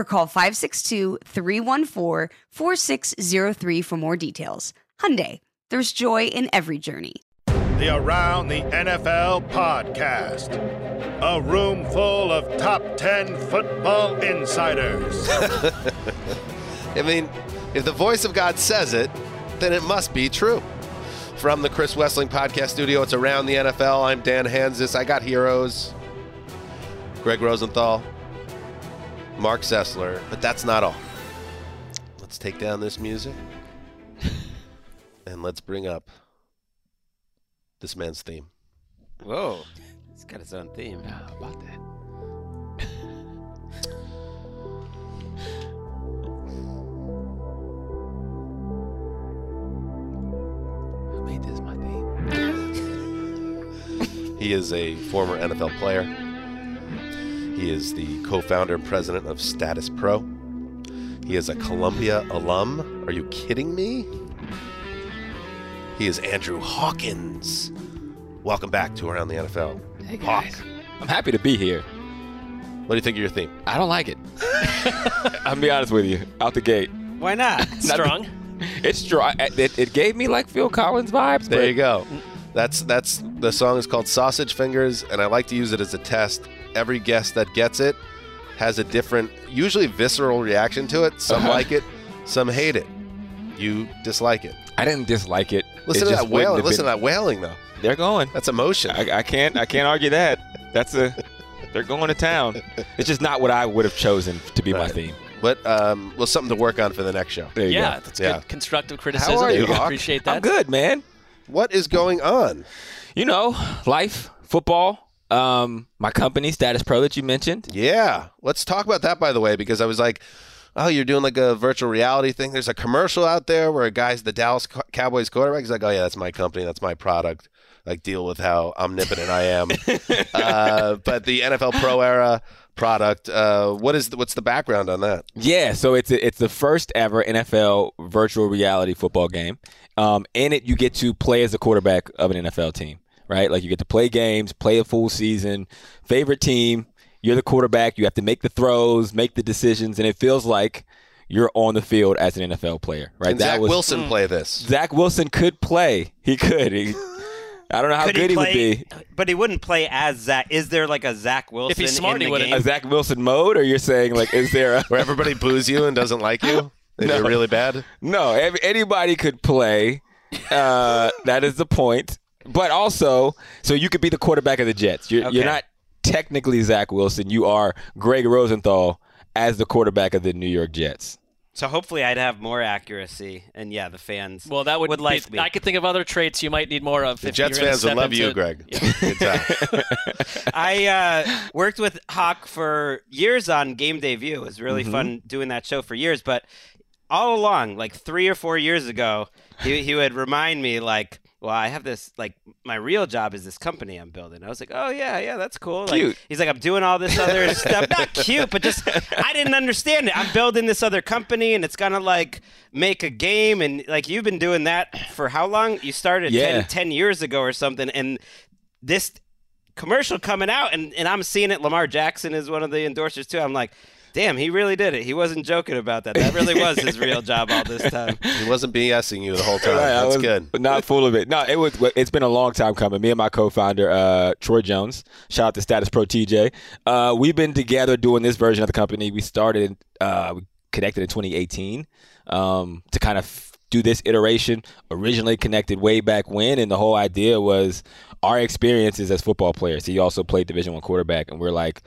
or call 562-314-4603 for more details. Hyundai, there's joy in every journey. The Around the NFL podcast. A room full of top 10 football insiders. I mean, if the voice of God says it, then it must be true. From the Chris Wesseling podcast studio, it's Around the NFL. I'm Dan Hanzus. I got heroes. Greg Rosenthal, Marc Sessler, but that's not all. Let's take down this music and let's bring up this man's theme. Whoa. He's got his own theme. How about that? Who made this my theme? He is a former NFL player. He is the co founder and president of Status Pro. He is a Columbia alum. Are you kidding me? He is Andrew Hawkins. Welcome back to Around the NFL. Hey guys, I'm happy to be here. What do you think of your theme? I don't like it. I'll be honest with you, out the gate. Why not? Strong. It's strong. It, it gave me like Phil Collins vibes. There but you go. That's that's the song is called Sausage Fingers, and I like to use it as a test. Every guest that gets it has a different, usually visceral reaction to it. Some Uh-huh. like it, some hate it. You dislike it. I didn't dislike it. Listen It to that wailing. have Listen to that wailing, though. They're going. That's emotion. I, I can't. I can't argue that. That's a. They're going to town. It's just not what I would have chosen to be my theme. But um, well, something to work on for the next show. There you Yeah, go. that's Yeah. good constructive criticism. How are you, I appreciate that. I'm good, man. What is going on? You know, life, football. Um, my company, Status Pro, that you mentioned. Yeah, let's talk about that. By the way, because I was like, oh, you're doing like a virtual reality thing. There's a commercial out there where a guy's the Dallas Cowboys quarterback. He's like, oh yeah, that's my company, that's my product. Like, deal with how omnipotent I am. uh, but the NFL Pro Era product. Uh, what is the, what's the background on that? Yeah, so it's it's the first ever NFL virtual reality football game. Um, in it, you get to play as the quarterback of an NFL team, right? Like you get to play games, play a full season, favorite team. You're the quarterback. You have to make the throws, make the decisions, and it feels like you're on the field as an NFL player, right? Can Zach Wilson play this? Zach Wilson could play. He could. He, I don't know how Could good he he, would be. But he wouldn't play as Zach. Is there like a Zach Wilson? If he's smart, in he wouldn't. A Zach Wilson mode, or you're saying like, is there a Where everybody boos you and doesn't like you? If No. you're really bad. No, ev- anybody could play. Uh, that is the point. But also, so you could be the quarterback of the Jets. You're, you're not technically Zach Wilson. You are Greg Rosenthal as the quarterback of the New York Jets. So hopefully, I'd have more accuracy, and yeah, the fans. Well, that would, would be, like me. I could think of other traits you might need more of. The if Jets fans would love into- you, Greg. Yeah. I uh, worked with Hawk for years on Game Day View. It was really Mm-hmm. fun doing that show for years. But all along, like three or four years ago, he, he would remind me, like, well, I have this like my real job is this company I'm building. I was like, oh yeah, yeah, that's cool. Like, he's like, I'm doing all this other stuff. Not cute, but just I didn't understand it. I'm building this other company, and it's gonna like make a game, and like you've been doing that for how long? You started Yeah. 10, 10 years ago or something, and this commercial coming out, and and I'm seeing it. Lamar Jackson is one of the endorsers too. I'm like. Damn, he really did it. He wasn't joking about that. That really was his real job all this time. He wasn't BSing you the whole time. Right, That's was good. Not full of it. No, it was. It's been a long time coming. Me and my co-founder, uh, Troy Jones. Shout out to Status Pro TJ. Uh, we've been together doing this version of the company. We started. Uh, we connected in 2018 um, to kind of do this iteration. Originally connected way back when, and the whole idea was our experiences as football players. He also played Division One quarterback, and we're like.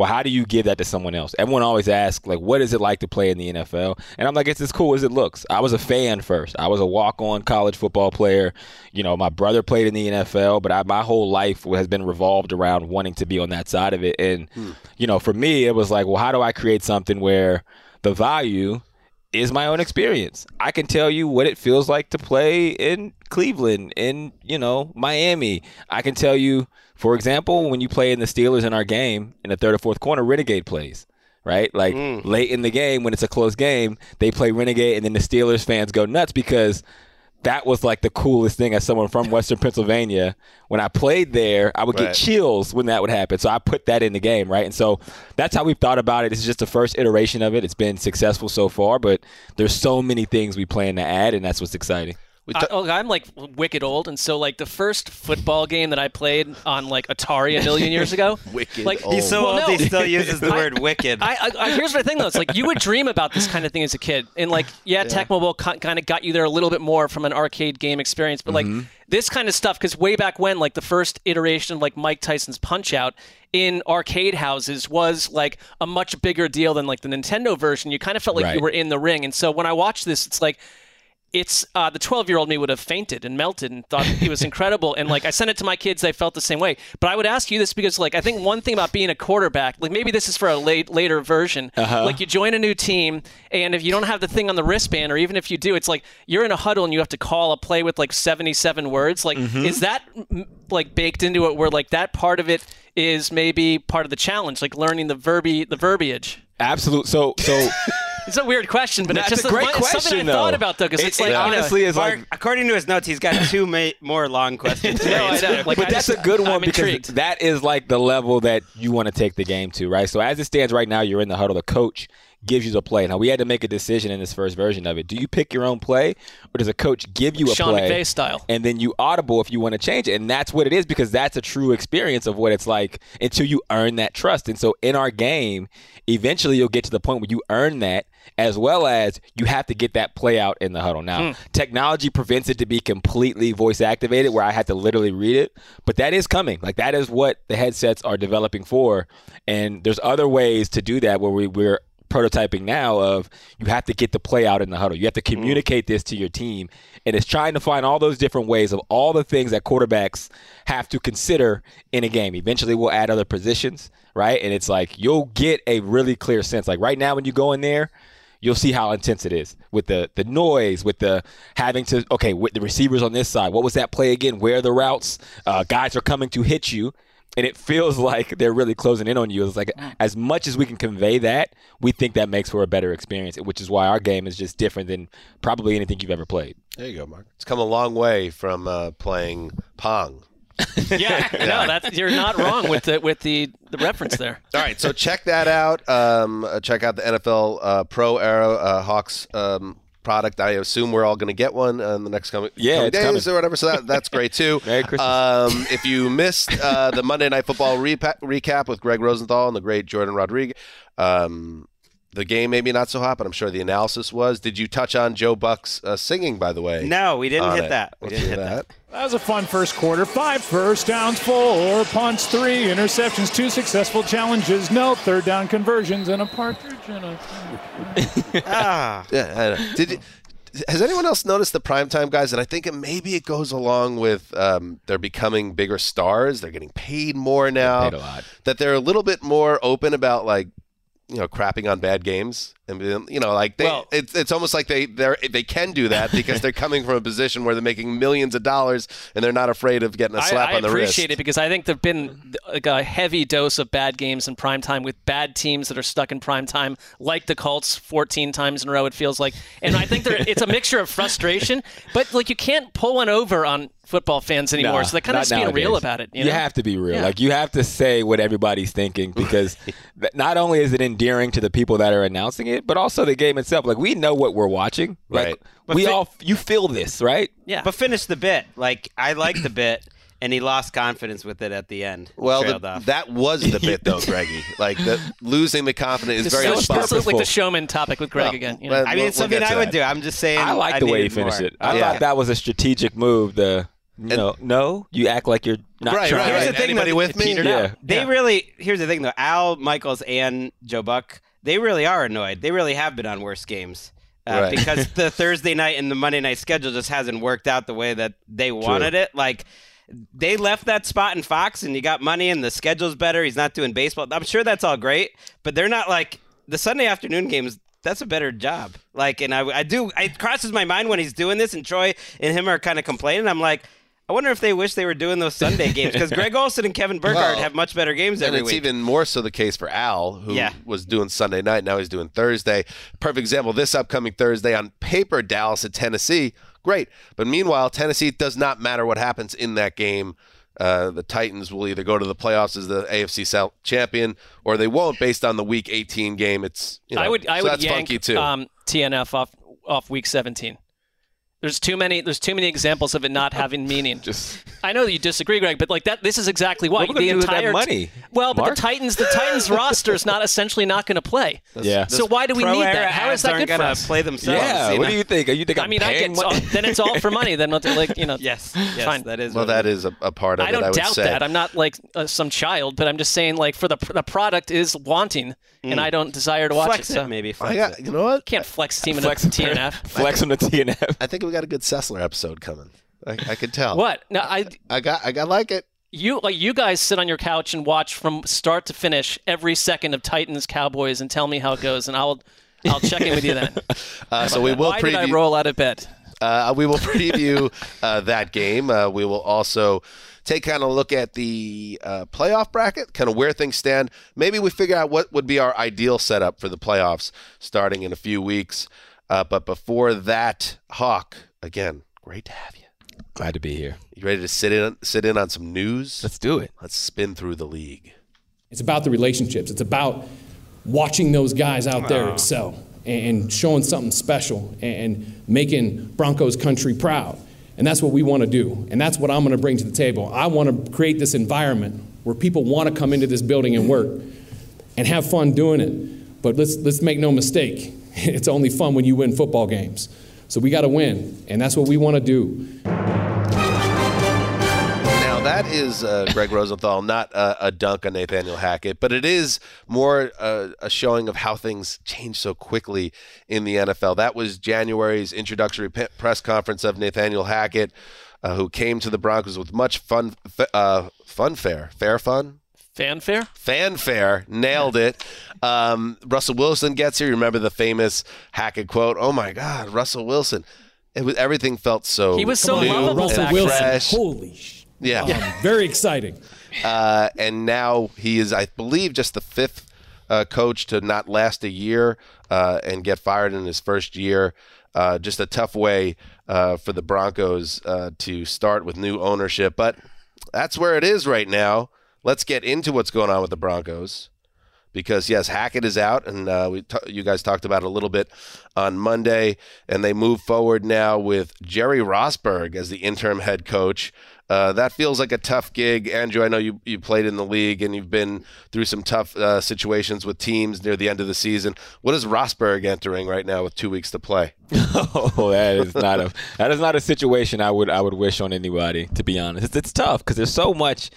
Well, how do you give that to someone else? Everyone always asks, like, what is it like to play in the NFL? And I'm like, it's as cool as it looks. I was a fan first. I was a walk-on college football player. You know, my brother played in the NFL, but I, my whole life has been revolved around wanting to be on that side of it. And, hmm. you know, for me, it was like, well, how do I create something where the value is my own experience. I can tell you what it feels like to play in Cleveland, in, you know, Miami. I can tell you, for example, when you play in the Steelers in our game in the third or fourth corner, Renegade plays. Right? Like mm. late in the game when it's a close game, they play Renegade and then the Steelers fans go nuts because that was like the coolest thing as someone from Western Pennsylvania. When I played there, I would Right. get chills when that would happen. So I put that in the game, right? And so that's how we've thought about it. This is just the first iteration of it. It's been successful so far, but there's so many things we plan to add, and that's what's exciting. We I, t- oh, I'm like wicked old, and so like the first football game that I played on like Atari a million years ago. Wicked like, old. He's so Well, old, no. he still uses the I- word wicked. I, I, I here's the thing though. It's like you would dream about this kind of thing as a kid, and like yeah, Tecmo Bowl kind of got you there a little bit more from an arcade game experience, but like mm-hmm. this kind of stuff because way back when, like the first iteration of like Mike Tyson's Punch Out in arcade houses was like a much bigger deal than like the Nintendo version. You kind of felt like you were in the ring, and so when I watched this, it's like it's uh, the 12 year old me would have fainted and melted and thought he was incredible. And like i sent it to my kids they felt the same way. But i would ask you this because like i think one thing about being a quarterback like maybe this is for a late later version. Like you join a new team and if you don't have the thing on the wristband or even if you do it's like you're in a huddle and you have to call a play with like 77 words. Like is that like baked into it where like that part of it is maybe part of the challenge like learning the verbi the verbiage? Absolute. So, so it's a weird question but That's it's just a great it's something question, i thought about though because It- it's like it you know, honestly is Marc, like according to his notes, he's got two ma- more long questions. No, I know. Like, but I that's just- a good one I'm because intrigued. that is like the level that you want to take the game to, right? So as it stands right now, you're in the huddle. The coach gives you the play. Now we had to make a decision in this first version of it. Do you pick your own play, or does a coach give you a play? Sean play McVay style. and then you audible if you want to change it? And that's what it is because that's a true experience of what it's like until you earn that trust. And so in our game, eventually you'll get to the point where you earn that. As well as you have to get that play out in the huddle. Now, hmm. technology prevents it to be completely voice activated, where I had to literally read it, but that is coming. Like that is what the headsets are developing for, and there's other ways to do that where we, we're prototyping now of you have to get the play out in the huddle. You have to hmm. communicate this to your team. And it's trying to find all those different ways of all the things that quarterbacks have to consider in a game. Eventually we'll add other positions, right? And it's like you'll get a really clear sense. Like right now when you go in there, you'll see how intense it is with the the noise, with the having to okay, with the receivers on this side. What was that play again? Where are the routes? Uh, guys are coming to hit you, and it feels like they're really closing in on you. It's like as much as we can convey that, we think that makes for a better experience, which is why our game is just different than probably anything you've ever played. there you go, Marc. It's come a long way from uh, playing Pong. Yeah, no, that's you're not wrong with the with the, the reference there. All right, so check that out. Um, uh, check out the NFL uh, Pro Era uh, Hawks um, product. I assume we're all going to get one in the next coming, Yeah, coming days coming. or whatever. So that, that's great too. Merry Christmas. Um, if you missed uh, the Monday Night Football repa- recap with Greg Rosenthal and the great Jordan Rodriguez, um, the game maybe not so hot, but I'm sure the analysis was. Did you touch on Joe Buck's uh, singing? By the way, No, we didn't hit it? that. We Let's didn't hit that. That was a fun first quarter. Five first downs, four punts, three interceptions, two successful challenges, no third down conversions, and a partridge in a. Ah, Yeah. I know. Did you, has anyone else noticed the primetime guys? And I think maybe it goes along with um, they're becoming bigger stars. They're getting paid more now. paid a lot. That they're a little bit more open about like you know crapping on bad games and you know like they Well- it's it's almost like they they they can do that because they're coming from a position where they're making millions of dollars and they're not afraid of getting a slap I, on the wrist. I appreciate it because I think there've been like a heavy dose of bad games in prime time with bad teams that are stuck in prime time, like the Colts, 14 times in a row. It feels like, and I think there, it's a mixture of frustration, but like you can't pull one over on football fans anymore. Nah, so they kind of not just being real about it. You, You, know? have to be real. Yeah. Like you have to say what everybody's thinking because not only is it endearing to the people that are announcing it, but also the game itself. Like we know what we're watching. Like Right. But we fi- all you feel this, right? yeah. But finish the bit. Like I like the bit, and he lost confidence with it at the end. Well, the, that was the bit though, Greggy. Like the, losing the confidence is very is so- this is like the showman topic with Greg Well, again. You know? well, I mean, it's we'll something I would that. do. I'm just saying. I like the way he finished more. it. I Yeah. thought that was a strategic move. The you know, no, you act like you're not Right, trying. right, Here's right. the thing, Anybody though, with it me? petered Yeah. They Yeah. really. Here's the thing, though. Al Michaels and Joe Buck, they really are annoyed. They really have been on worse games. Uh, Right. because the Thursday night and the Monday night schedule just hasn't worked out the way that they wanted it. Like they left that spot in Fox, and you got money, and the schedule's better. He's not doing baseball. I'm sure that's all great, but they're not like the Sunday afternoon games. That's a better job. Like, and I, I do. It crosses my mind when he's doing this, and Troy and him are kind of complaining. I'm like. I wonder if they wish they were doing those Sunday games because Greg Olsen and Kevin Burkhardt Well, have much better games And every it's week. even more so the case for Al, who Yeah. was doing Sunday night. Now he's doing Thursday. Perfect example this upcoming Thursday on paper, Dallas at Tennessee. Great. But meanwhile, Tennessee does not matter what happens in that game. Uh, the Titans will either go to the playoffs as the AFC South champion or they won't based on the Week 18 game. It's you know, I would I so would that's yank funky too. Um, TNF off off week 17. There's too many. There's too many examples of it not having meaning. Just I know that you disagree, Greg, but like that, this is exactly why What the gonna with that entire money, Well, but the Titans, the Titans roster is not essentially not going to play. yeah. So why do we need that? How is ads that aren't good for gonna us? play themselves. yeah. you What know? do you think? You think I'm I mean, I get money? then it's all for money. Then what? Like you know, Yes, yes, Fine. that is. well, what that it is a, a part of I it, don't I would doubt say. that. I'm not like uh, some child, but I'm just saying like for the the product is wanting, and I don't desire to watch Flex it. it, So maybe. I got, it. you know what? can't flex team in Flex a TNF. Flex on the TNF. I think we got a good Sessler episode coming. I, I could tell. What? No, I I got, I got like it. you like you guys sit on your couch and watch from start to finish every second of Titans Cowboys and tell me how it goes, and I'll I'll check in with you then. Uh, so we will Why did I preview. roll out of bed? Uh, we will preview uh, that game. Uh, we will also take kind of a look at the uh, playoff bracket, kind of where things stand. Maybe we figure out what would be our ideal setup for the playoffs starting in a few weeks. Uh, but before that, Hawk, again, great to have you. Glad to be here. You ready to sit in sit in on some news? Let's do it. Let's spin through the league. It's about the relationships. It's about watching those guys out there excel and, and showing something special and, and making Broncos country proud. And that's what we want to do. And that's what I'm going to bring to the table. I want to create this environment where people want to come into this building and work and have fun doing it. But let's, let's make no mistake, it's only fun when you win football games. So we got to win, and that's what we want to do. Now that is uh, Greg Rosenthal, not a, a dunk on Nathaniel Hackett, but it is more uh, a showing of how things change so quickly in the NFL. That was January's introductory press conference of Nathaniel Hackett, uh, who came to the Broncos with much fun, uh, funfare, fair fun, Fanfare? fanfare, nailed it. Um, Russell Wilson gets here. You remember the famous Hackett quote? Oh my God, Russell Wilson! It was everything felt so. He was so new lovable Russell back Wilson. fresh. Holy sh- Yeah. um, very exciting. Uh, and now he is, I believe, just the fifth uh, coach to not last a year uh, and get fired in his first year. Uh, just a tough way uh, for the Broncos uh, to start with new ownership, but that's where it is right now. Let's get into what's going on with the Broncos because yes, Hackett is out, and uh, we t- you guys talked about it a little bit on Monday, and they move forward now with Jerry Rosburg as the interim head coach. Uh, that feels like a tough gig, Andrew. I know you you played in the league and you've been through some tough uh, situations with teams near the end of the season. What is Rosberg entering right now with two weeks to play? oh, that is not a that is not a situation I would I would wish on anybody. To be honest, it's, it's tough because there's so much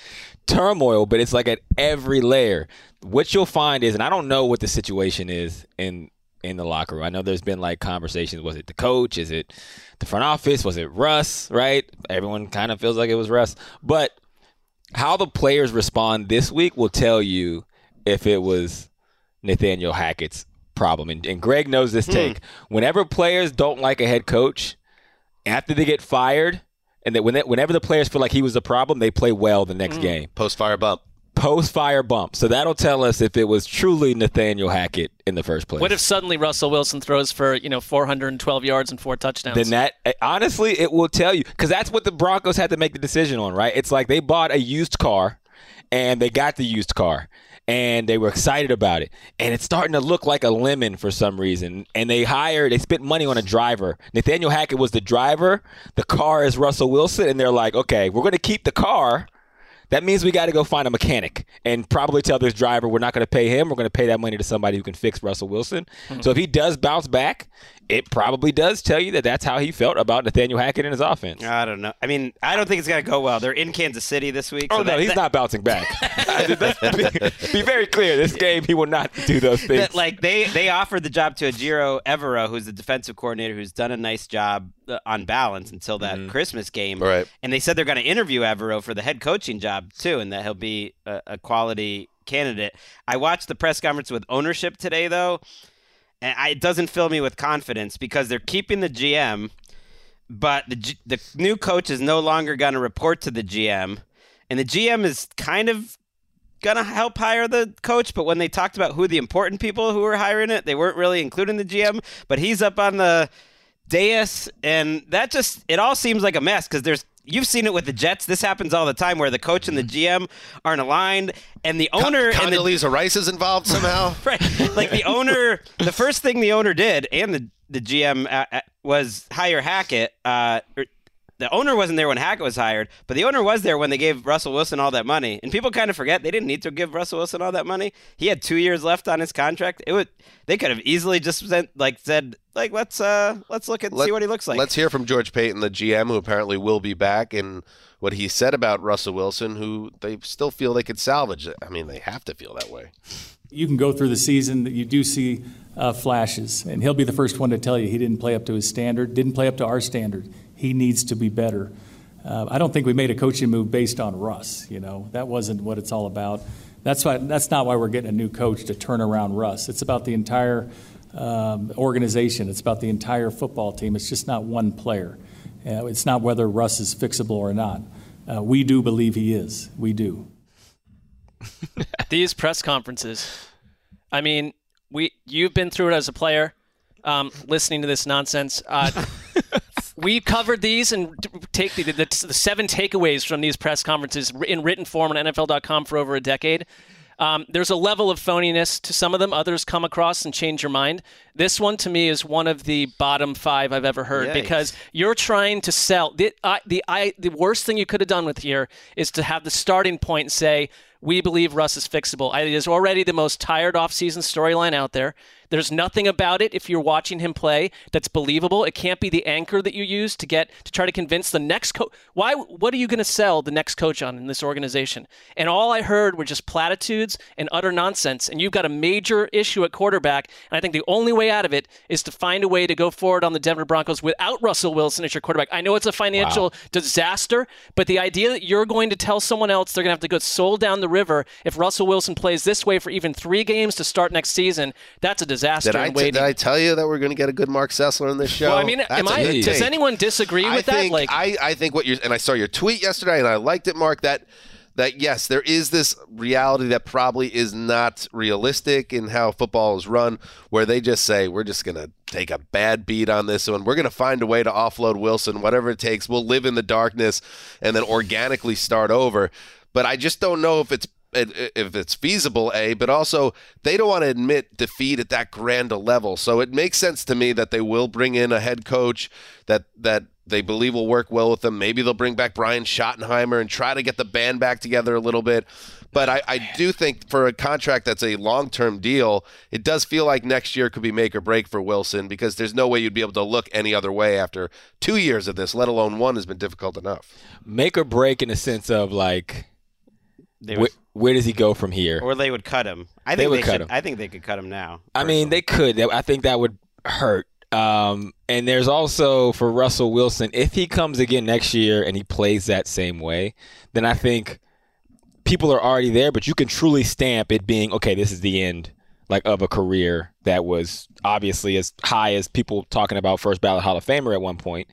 turmoil, but it's like at every layer. What you'll find is, and I don't know what the situation is in in the locker room. I know there's been like conversations. Was it the coach? Is it the front office? Was it Russ? Right? Everyone kind of feels like it was Russ, but how the players respond this week will tell you if it was Nathaniel Hackett's problem. And, and Greg knows this Hmm. take. Whenever players don't like a head coach, after they get fired, and that when they, whenever the players feel like he was the problem, they play well the next game. Post fire bump. Post fire bump. So that'll tell us if it was truly Nathaniel Hackett in the first place. What if suddenly Russell Wilson throws for you know 412 yards and four touchdowns? then that eh, honestly it will tell you because that's what the Broncos had to make the decision on, right? It's like they bought a used car and they got the used car and they were excited about it. And it's starting to look like a lemon for some reason. And they hired they spent money on a driver. Nathaniel hackett was the driver. The car is russell wilson. And they're like okay we're going to keep the car. That means we got to go find a mechanic and probably tell this driver we're not going to pay him. We're going to pay that money to somebody who can fix Russell Wilson. Hmm. So if he does bounce back, it probably does tell you that that's how he felt about Nathaniel Hackett and his offense. I don't know. I mean, I don't think it's gonna go well. They're in Kansas City this week. Oh so no, that- he's that- not bouncing back. I be, be very clear. This game, he will not do those things. that, like they they offered the job to Ejiro Evero, who's the defensive coordinator, who's done a nice job uh, on balance until that Mm-hmm. Christmas game. Right. And they said they're going to interview Evero for the head coaching job too, and that he'll be a, a quality candidate. I watched the press conference with ownership today, though, and I, it doesn't fill me with confidence because they're keeping the GM, but the G, the new coach is no longer going to report to the GM, and the GM is kind of gonna help hire the coach, but when they talked about who the important people who were hiring it, they weren't really including the GM. But he's up on the dais, and that just it all seems like a mess because there's you've seen it with the Jets. This happens all the time where the coach and the GM aren't aligned, and the owner and the Condoleezza Rice is involved somehow. right, like the owner. the first thing the owner did, and the the GM uh, uh, was hire Hackett. Uh, the owner wasn't there when Hackett was hired, but the owner was there when they gave Russell Wilson all that money. And people kind of forget they didn't need to give Russell Wilson all that money. He had two years left on his contract. It would they could have easily just sent, like said like let's uh let's look at Let- see what he looks like. Let's hear from George Paton, the GM, who apparently will be back, and what he said about Russell Wilson, who they still feel they could salvage. I mean, they have to feel that way. You can go through the season that you do see uh, flashes, and he'll be the first one to tell you he didn't play up to his standard, didn't play up to our standard. He needs to be better. Uh, I don't think we made a coaching move based on Russ. You know that wasn't what it's all about. That's why. That's not why we're getting a new coach to turn around Russ. It's about the entire um, organization. It's about the entire football team. It's just not one player. Uh, it's not whether Russ is fixable or not. Uh, we do believe he is. We do. These press conferences. I mean, we you've been through it as a player, um, listening to this nonsense. Uh, we covered these and take the, the, the seven takeaways from these press conferences in written form on NFL.com for over a decade. Um, there's a level of phoniness to some of them. Others come across and change your mind. This one, to me, is one of the bottom five I've ever heard Yikes. because you're trying to sell. The, I, the, I, the worst thing you could have done with here is to have the starting point say, we believe Russ is fixable. It is already the most tired offseason storyline out there. There's nothing about it if you're watching him play that's believable. It can't be the anchor that you use to get to try to convince the next coach. Why? What are you going to sell the next coach on in this organization? And all I heard were just platitudes and utter nonsense. And you've got a major issue at quarterback. And I think the only way out of it is to find a way to go forward on the Denver Broncos without Russell Wilson as your quarterback. I know it's a financial disaster, but the idea that you're going to tell someone else they're going to have to go soul down the river if Russell Wilson plays this way for even three games to start next season, that's a disaster Did I, t- did I tell you that we're going to get a good Marc Sessler in this show? well, I mean, That's am I? Does take. anyone disagree with I that? think, Like, I, I think what you're, and I saw your tweet yesterday, and I liked it, Mark. That that yes, there is this reality that probably is not realistic in how football is run, where they just say we're just going to take a bad beat on this one. We're going to find a way to offload Wilson, whatever it takes. We'll live in the darkness and then organically start over. But I just don't know if it's Uh, if it's feasible, a, but also they don't want to admit defeat at that grand a level. So it makes sense to me that they will bring in a head coach that that they believe will work well with them. Maybe they'll bring back Brian Schottenheimer and try to get the band back together a little bit. But I, I do think for a contract that's a long term deal, it does feel like next year could be make or break for Wilson because there's no way you'd be able to look any other way after two years of this, let alone one has been difficult enough. Make or break in the sense of like, They wh- would, where does he go from here? or they would cut him. I They think would they, cut should, him. I think they could cut him now. I mean, they could. I think that would hurt. Um, and there's also for Russell Wilson, if he comes again next year and he plays that same way, then I think people are already there. But you can truly stamp it being okay. This is the end like of a career that was obviously as high as people talking about first ballot Hall of Famer at one point.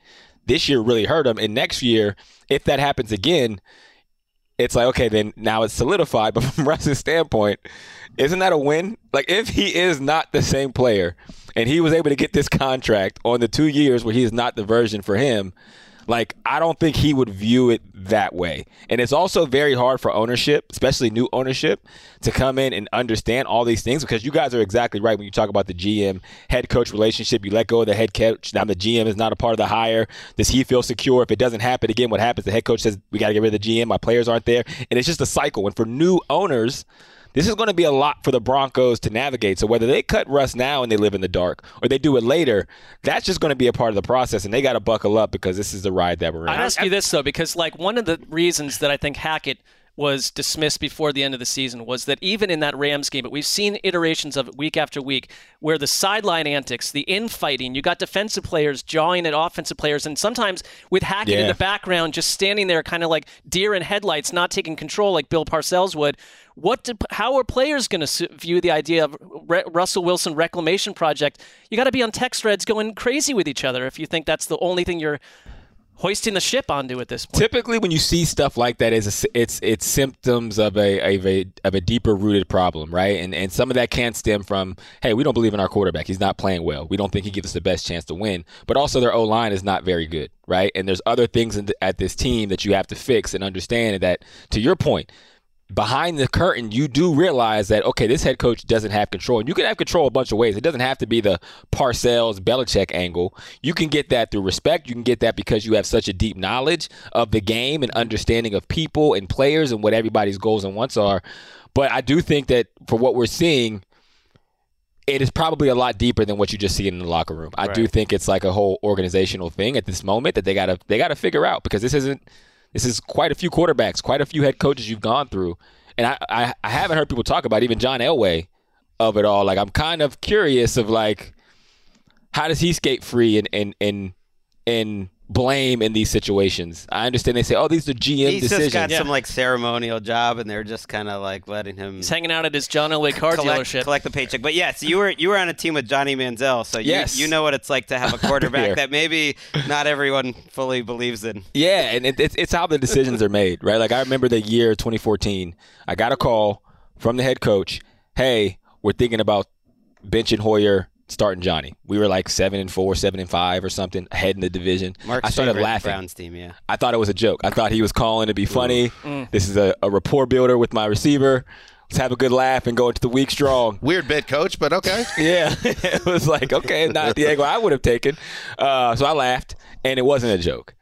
This year really hurt him, and next year, if that happens again, it's like okay, then now it's solidified. But from Russ's standpoint, isn't that a win? Like if he is not the same player, and he was able to get this contract on the two years where he is not the version for him, like I don't think he would view it that way. And it's also very hard for ownership, especially new ownership, to come in and understand all these things because you guys are exactly right when you talk about the GM head coach relationship. You let go of the head coach. Now the GM is not a part of the hire. Does he feel secure? If it doesn't happen again, what happens? The head coach says, We got to get rid of the GM. My players aren't there. And it's just a cycle. And for new owners, this is going to be a lot for the Broncos to navigate. So whether they cut Russ now and they live in the dark, or they do it later, that's just going to be a part of the process, and they got to buckle up because this is the ride that we're in. I'd ask you this though, because like one of the reasons that I think Hackett was dismissed before the end of the season was that even in that Rams game, but we've seen iterations of it week after week where the sideline antics, the infighting, you got defensive players jawing at offensive players, and sometimes with Hackett in the background, just standing there kind of like deer in headlights, not taking control like Bill Parcells would. What? Do, how are players going to view the idea of Re- Russell Wilson reclamation project? You got to be on text threads going crazy with each other if you think that's the only thing you're hoisting the ship onto at this point. Typically, when you see stuff like that, it's it's it's symptoms of a, of a of a deeper rooted problem, right? And and some of that can stem from, hey, we don't believe in our quarterback. He's not playing well. We don't think he gives us the best chance to win. But also, their O line is not very good, right? And there's other things in at this team that you have to fix and understand that. To your point. Behind the curtain, you do realize that okay, this head coach doesn't have control, and you can have control a bunch of ways. It doesn't have to be the Parcells Belichick angle. You can get that through respect. You can get that because you have such a deep knowledge of the game and understanding of people and players and what everybody's goals and wants are. But I do think that for what we're seeing, it is probably a lot deeper than what you just see in the locker room. I do think it's like a whole organizational thing at this moment that they gotta they gotta figure out because this isn't this is quite a few quarterbacks, quite a few head coaches you've gone through, and I I, I haven't heard people talk about even John Elway of it all. Like I'm kind of curious of like how does he skate free and and and and blame in these situations? I understand they say, oh, these are GM He's decisions. just got some like ceremonial job, and they're just kind of like letting him He's hanging out at his John Elway car collect, dealership. collect the paycheck. But yes, you were you were on a team with Johnny Manziel, so you, Yes. you know what it's like to have a quarterback that maybe not everyone fully believes in. Yeah, and it, it's it's how the decisions are made, right? Like I remember the year 2014. I got a call from the head coach. Hey, we're thinking about benching Hoyer, starting Johnny. We were like seven and four, seven and five, or something ahead in the division. Marc's I started laughing. Browns team, yeah. I thought it was a joke. I thought he was calling to be funny. This is a, a rapport builder with my receiver. Let's have a good laugh and go into the week strong. Weird bit, coach, but okay. Yeah, it was like okay, not the angle I would have taken. Uh, so I laughed, and it wasn't a joke.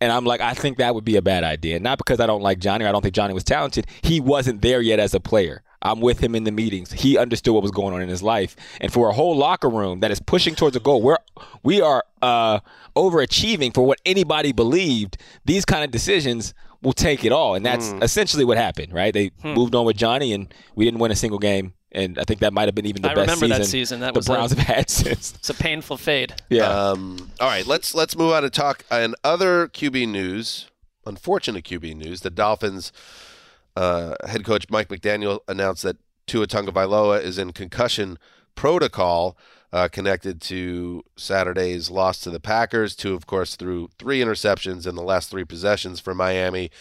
And I'm like, I think that would be a bad idea. Not because I don't like Johnny or I don't think Johnny was talented. He wasn't there yet as a player. I'm with him in the meetings. He understood what was going on in his life. And for a whole locker room that is pushing towards a goal, we're we are uh, overachieving for what anybody believed. These kind of decisions will take it all, and that's essentially what happened. Right? They moved on with Johnny, and we didn't win a single game. And I think that might have been even the I best remember season, that season. That the was a- Browns have had since. It's a painful fade. Yeah. Um, all right, let's let's move on and talk and other QB news. Unfortunate QB news: the Dolphins uh, head coach Mike McDaniel announced that Tua Tagovailoa is in concussion protocol uh, connected to Saturday's loss to the Packers. Tua, of course, threw three interceptions in the last three possessions for Miami.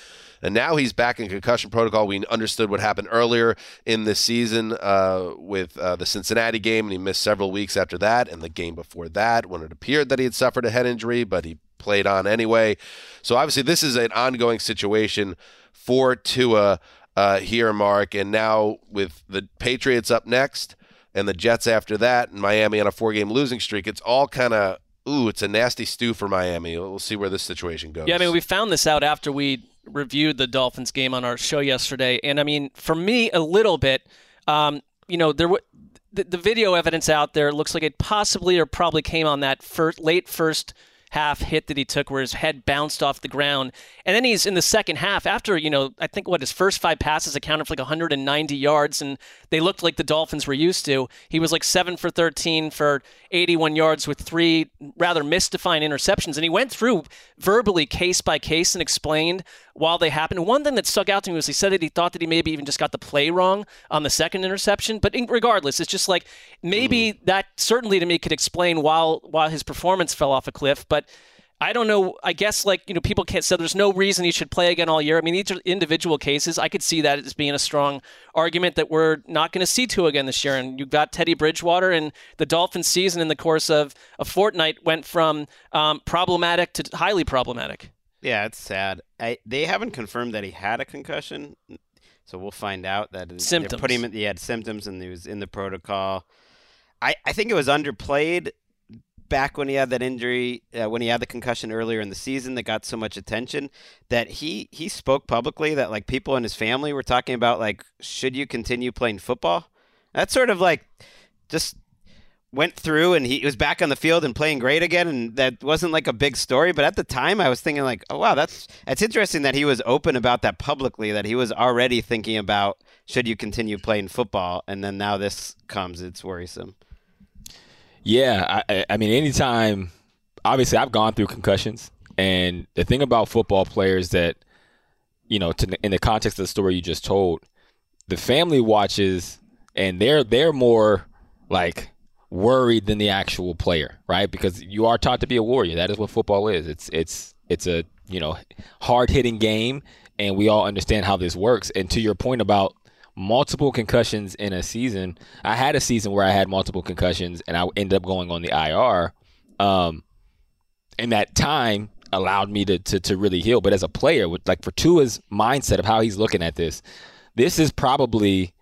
And now he's back in concussion protocol. We understood what happened earlier in the season uh, with uh, the Cincinnati game, and he missed several weeks after that, and the game before that when it appeared that he had suffered a head injury, but he played on anyway. So obviously, this is an ongoing situation for Tua uh, here, Marc. And now with the Patriots up next and the Jets after that, and Miami on a four-game losing streak, it's all kind of ooh, it's a nasty stew for Miami. We'll see where this situation goes. Yeah, I mean, we found this out after we reviewed the Dolphins game on our show yesterday, and I mean, for me, a little bit. Um, you know, there w- the, the video evidence out there looks like it possibly or probably came on that first, late first half hit that he took where his head bounced off the ground. And then he's in the second half after, you know, I think what his first five passes accounted for like 190 yards and they looked like the Dolphins were used to. He was like 7 for 13 for 81 yards with three rather misdefined interceptions and he went through verbally case by case and explained while they happened. One thing that stuck out to me was he said that he thought that he maybe even just got the play wrong on the second interception. But in, regardless, it's just like maybe mm. that certainly to me could explain while while his performance fell off a cliff. But I don't know. I guess like you know, people can't say there's no reason he should play again all year. I mean, these are individual cases. I could see that as being a strong argument that we're not going to see Tua again this year. And you've got Teddy Bridgewater, and the Dolphins' season in the course of a fortnight went from um, problematic to highly problematic. Yeah, it's sad. I, they haven't confirmed that he had a concussion, so we'll find out that symptoms. Put him. He had symptoms, and he was in the protocol. I, I think it was underplayed back when he had that injury, uh, when he had the concussion earlier in the season that got so much attention, that he he spoke publicly that like people in his family were talking about like should you continue playing football? That's sort of like just went through and he was back on the field and playing great again and that wasn't like a big story but at the time I was thinking like oh wow that's that's interesting that he was open about that publicly that he was already thinking about should you continue playing football and then now this comes it's worrisome yeah, I, I mean, anytime. Obviously, I've gone through concussions, and the thing about football players that, you know, to, in the context of the story you just told, the family watches, and they're they're more like worried than the actual player, right? Because you are taught to be a warrior. That is what football is. It's it's it's a you know hard hitting game, and we all understand how this works. And to your point about multiple concussions in a season. I had a season where I had multiple concussions and I ended up going on the IR. Um, and that time allowed me to, to, to really heal. But as a player, with like for Tua's mindset of how he's looking at this, this is probably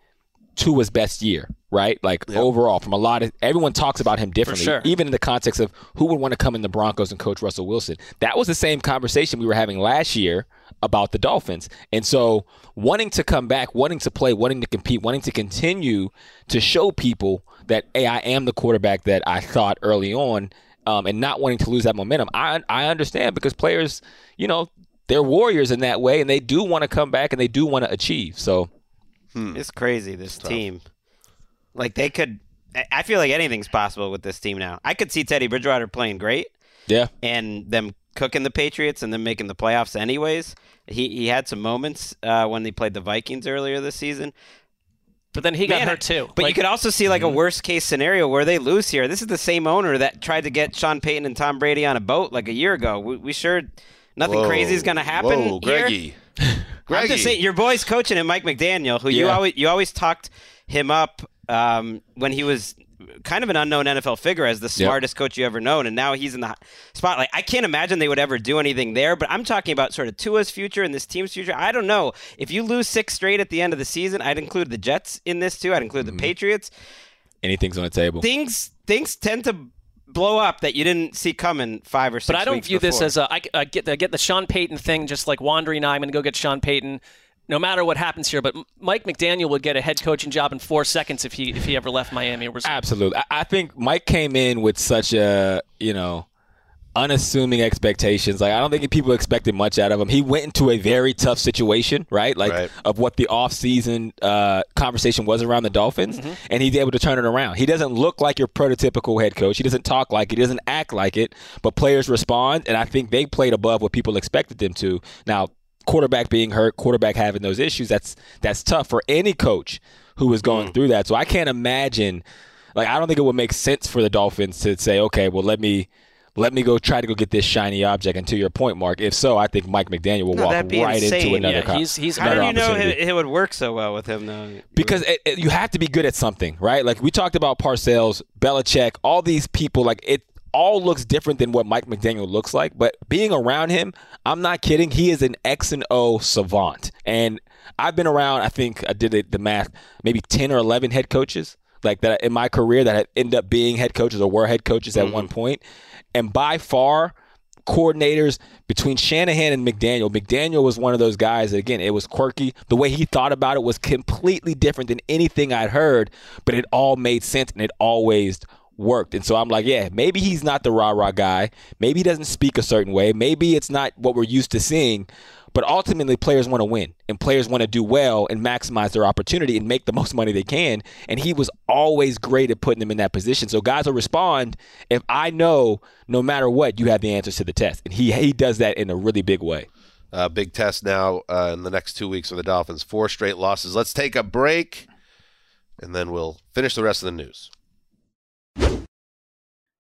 Tua's best year, right? Like yep. overall, from a lot of everyone talks about him differently, sure. even in the context of who would want to come in the Broncos and coach Russell Wilson. That was the same conversation we were having last year about the Dolphins. And so, wanting to come back, wanting to play, wanting to compete, wanting to continue to show people that, hey, I am the quarterback that I thought early on, um, and not wanting to lose that momentum. I, I understand because players, you know, they're warriors in that way, and they do want to come back and they do want to achieve. So, hmm. it's crazy, this team. Like, they could. I feel like anything's possible with this team now. I could see Teddy Bridgewater playing great. Yeah. And them cooking the Patriots and then making the playoffs anyways. He he had some moments uh, when they played the Vikings earlier this season. But then he got Man, hurt too. But like, you could also see like a mm-hmm. worst case scenario where they lose here. This is the same owner that tried to get Sean Payton and Tom Brady on a boat like a year ago. We, we sure nothing whoa, crazy is going to happen whoa, Greggy. here. Greggy. I'm just saying, your boy's coaching it, Mike McDaniel, who yeah. you always you always talked him up um, when he was kind of an unknown NFL figure as the smartest yep. coach you ever known, and now he's in the spotlight. I can't imagine they would ever do anything there, but I'm talking about sort of Tua's future and this team's future. I don't know. If you lose six straight at the end of the season, I'd include the Jets in this too. I'd include mm-hmm. the Patriots. Anything's on the table. Things things tend to blow up that you didn't see coming five or six. But I don't view before. this as a I, I get I get the Sean Payton thing, just like wandering. I'm going to go get Sean Payton no matter what happens here. But Mike McDaniel would get a head coaching job in four seconds if he if he ever left Miami. Absolutely, I think Mike came in with such a you know unassuming expectations. Like I don't think people expected much out of him. He went into a very tough situation, right? Like right. of what the offseason uh, conversation was around the Dolphins, mm-hmm. and he's able to turn it around. He doesn't look like your prototypical head coach. He doesn't talk like it. He doesn't act like it. But players respond, and I think they played above what people expected them to. Now quarterback being hurt, quarterback having those issues, that's that's tough for any coach who is going mm. through that. So I can't imagine like I don't think it would make sense for the Dolphins to say, okay, well let me let me go try to go get this shiny object. And to your point, Marc, if so, I think Mike McDaniel will no, walk right insane. into another. Yeah, co- he's, he's How do you know it, it, would work so well with him though? Because it, it, you have to be good at something, right? Like we talked about Parcells, Belichick, all these people. Like it, all looks different than what Mike McDaniel looks like, but being around him, I'm not kidding. He is an X and O savant. And I've been around, I think I did the math, maybe 10 or 11 head coaches like that in my career that end up being head coaches or were head coaches at mm-hmm. one point. And by far, coordinators between Shanahan and McDaniel. McDaniel was one of those guys that, again, it was quirky. The way he thought about it was completely different than anything I'd heard, but it all made sense and it always worked. And so I'm like, yeah, maybe he's not the rah rah guy. Maybe he doesn't speak a certain way. Maybe it's not what we're used to seeing. But ultimately, players want to win and players want to do well and maximize their opportunity and make the most money they can. And he was always great at putting them in that position. So guys will respond if I know no matter what, you have the answers to the test. And he, he does that in a really big way. Uh, big test now uh, in the next two weeks for the Dolphins. Four straight losses. Let's take a break, and then we'll finish the rest of the news.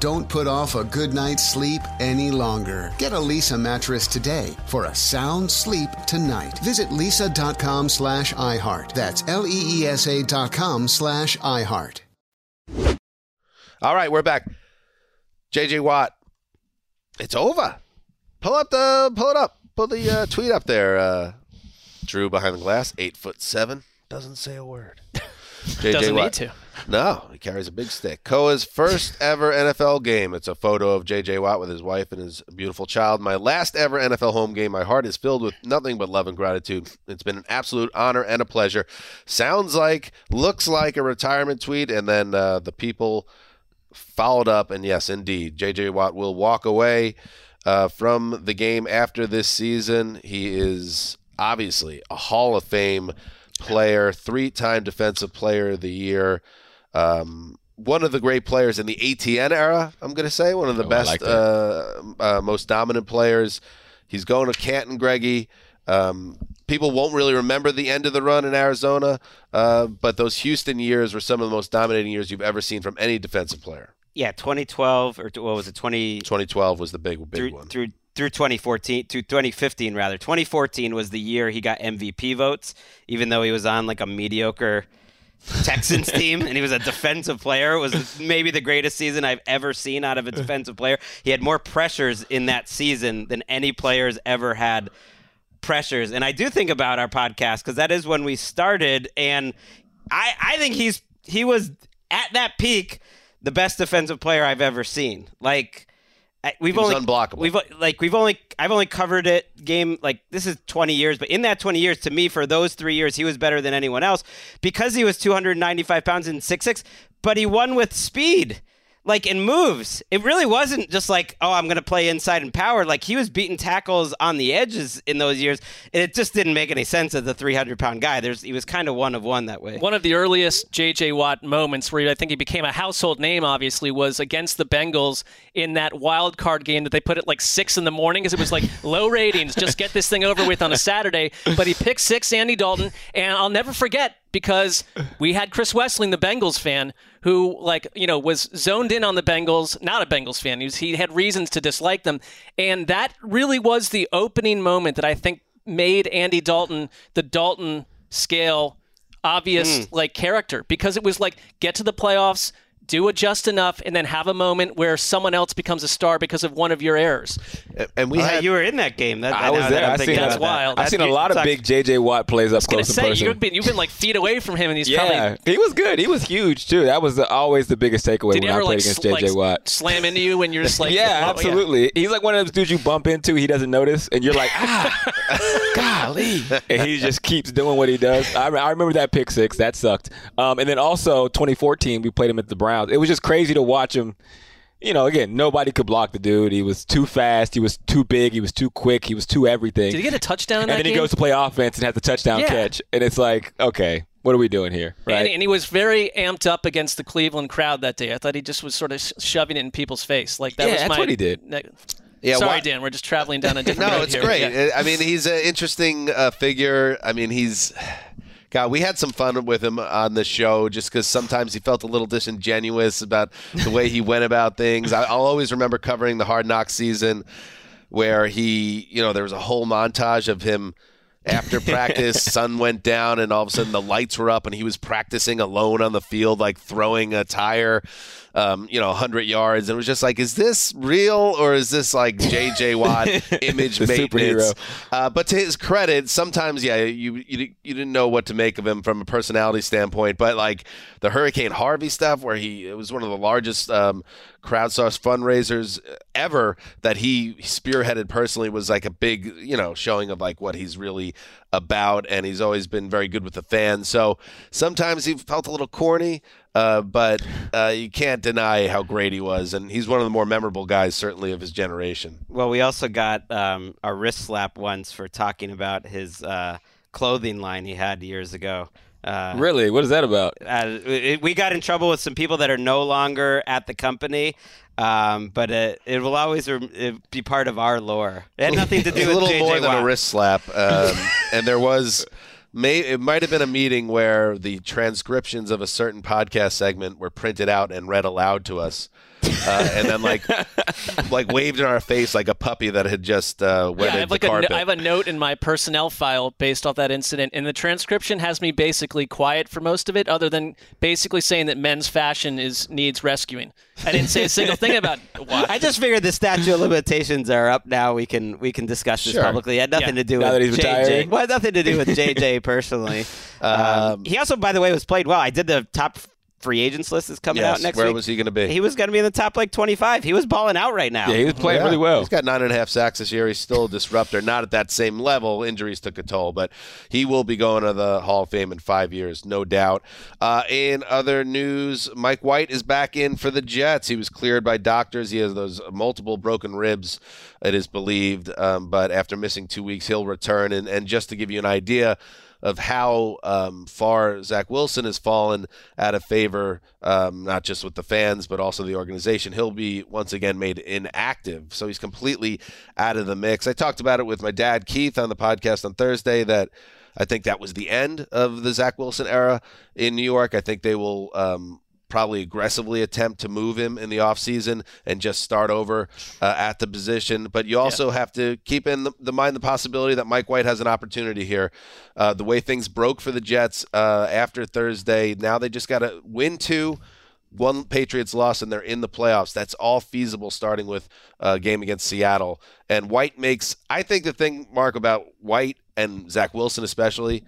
Don't put off a good night's sleep any longer. Get a Leesa mattress today for a sound sleep tonight. Visit leesa.com slash iHeart. That's L-E-E-S-A dot com slash iHeart. All right, we're back. JJ Watt, it's over. Pull up the, pull it up. Pull the uh, tweet up there. Uh, Drew behind the glass, eight foot seven, doesn't say a word. JJ Doesn't need Watt. to. No, he carries a big stick. Koa's first ever NFL game. It's a photo of J.J. Watt with his wife and his beautiful child. My last ever NFL home game. My heart is filled with nothing but love and gratitude. It's been an absolute honor and a pleasure. Sounds like, looks like a retirement tweet, and then uh, the people followed up, and yes, indeed, J.J. Watt will walk away uh, from the game after this season. He is obviously a Hall of Fame player, three-time Defensive Player of the Year. Um, one of the great players in the ATN era, I'm going to say, one of the Oh, best, like uh, uh, most dominant players. He's going to Canton Greggy. Um, people won't really remember the end of the run in Arizona, uh, but those Houston years were some of the most dominating years you've ever seen from any defensive player. Yeah, 2012 or what was it? 20 2012 was the big, big through, one. through through 2014 to 2015 rather. 2014 was the year he got MVP votes, even though he was on like a mediocre Texans team and he was a defensive player. It was maybe the greatest season I've ever seen out of a defensive player. He had more pressures in that season than any players ever had pressures. And I do think about our podcast because that is when we started, and I I think he's he was at that peak the best defensive player I've ever seen. Like. We've only unblockable. We've like we've only I've only covered it game like this is 20 years, but in that 20 years, to me, for those three years, he was better than anyone else because he was 295 pounds and six six, but he won with speed. Like in moves, it really wasn't just like, oh, I'm going to play inside and power. Like he was beating tackles on the edges in those years. And it just didn't make any sense as a 300 pound guy. There's he was kind of one of one that way. One of the earliest J.J. Watt moments where I think he became a household name, obviously, was against the Bengals in that wild card game that they put at like six in the morning because it was like low ratings. Just get this thing over with on a Saturday. But he picked six, Andy Dalton, and I'll never forget because we had Chris Wesseling, the Bengals fan, who like you know was zoned in on the Bengals, not a Bengals fan. He, was, he had reasons to dislike them, and that really was the opening moment that I think made Andy Dalton the Dalton scale obvious Mm. like character because it was like get to the playoffs do it just enough and then have a moment where someone else becomes a star because of one of your errors And we Uh, had you were in that game. That, I was now that there. I'm I seen That's that. wild. I've seen a lot of talk- big JJ Watt plays up gonna close say personal. you've been you've been like feet away from him and he's yeah, probably he was good. He was huge too. That was the, always the biggest takeaway when he I played like, against JJ like Watt. slam into you when you're just like yeah, oh, absolutely. He's like one of those dudes you bump into, he doesn't notice, and you're like, ah, golly. And he just keeps doing what he does. I, I remember that pick six. That sucked. Um, and then also 2014, we played him at the Browns. It was just crazy to watch him. You know, again, nobody could block the dude. He was too fast. He was too big. He was too quick. He was too everything. Did he get a touchdown in and that then he goes to play offense and has the touchdown Yeah. catch. And it's like, okay, what are we doing here? Right? And, and he was very amped up against the Cleveland crowd that day. I thought he just was sort of sh- shoving it in people's face. Like that Yeah, was that's my, what he did. ne- Yeah, Sorry, why- Dan. We're just traveling down a different no, road it's here. great. Yeah. I mean, he's an interesting uh, figure. I mean, he's. God, we had some fun with him on the show just because sometimes he felt a little disingenuous about the way he went about things. I, I'll always remember covering the Hard Knock season where he, you know, there was a whole montage of him after practice, sun went down, and all of a sudden the lights were up, and he was practicing alone on the field, like throwing a tire, um, you know, 100 yards. And it was just like, is this real or is this like J.J. Watt image maintenance? superhero. Uh, but to his credit, sometimes, yeah, you, you you didn't know what to make of him from a personality standpoint. But like the Hurricane Harvey stuff, where he it was one of the largest um, crowdsourced fundraisers ever that he spearheaded personally, was like a big, you know, showing of like what he's really about. And he's always been very good with the fans. So sometimes he felt a little corny. Uh, but uh, you can't deny how great he was, and he's one of the more memorable guys, certainly of his generation. Well, we also got um, a wrist slap once for talking about his uh, clothing line he had years ago. Uh, really? What is that about? uh, it- we got in trouble with some people that are no longer at the company, um, but it, it will always rem- be part of our lore. It had nothing to do It's with a little JJ more than Watt. a wrist slap, um, and there was. May, it might have been a meeting where the transcriptions of a certain podcast segment were printed out and read aloud to us, uh, and then like like waved in our face like a puppy that had just uh, Yeah, wetted I have the like a, no- carpet. I have a note in my personnel file based off that incident, and the transcription has me basically quiet for most of it, other than basically saying that men's fashion is needs rescuing. I didn't say a single thing about Watt. I just figured the statute of limitations are up now. We can we can discuss this Sure. publicly. It had nothing Yeah. to do Now with that he's JJ. retiring? Well, nothing to do with JJ personally. Um, he also, by the way, was played well. I did the top free agents list is coming Yes, out next where week. Where was he going to be? He was going to be in the top like twenty five. He was balling out right now. Yeah, he was playing Yeah, really well. He's got nine and a half sacks this year. He's still a disruptor. Not at that same level. Injuries took a toll, but he will be going to the Hall of Fame in five years, no doubt. Uh, in other news, Mike White is back in for the Jets. He was cleared by doctors. He has those multiple broken ribs, it is believed. Um, but after missing two weeks, he'll return. And, and just to give you an idea, of how um, far Zach Wilson has fallen out of favor, um, not just with the fans, but also the organization. He'll be once again made inactive. So he's completely out of the mix. I talked about it with my dad, Keith, on the podcast on Thursday that I think that was the end of the Zach Wilson era in New York. I think they will. Um, probably aggressively attempt to move him in the offseason and just start over uh, at the position. But you also have to keep in the, the mind the possibility that Mike White has an opportunity here. Uh, the way things broke for the Jets uh, after Thursday, now they just got to win two. One Patriots loss and they're in the playoffs. That's all feasible starting with a game against Seattle. And White makes, I think the thing, Mark, about White and Zach Wilson especially,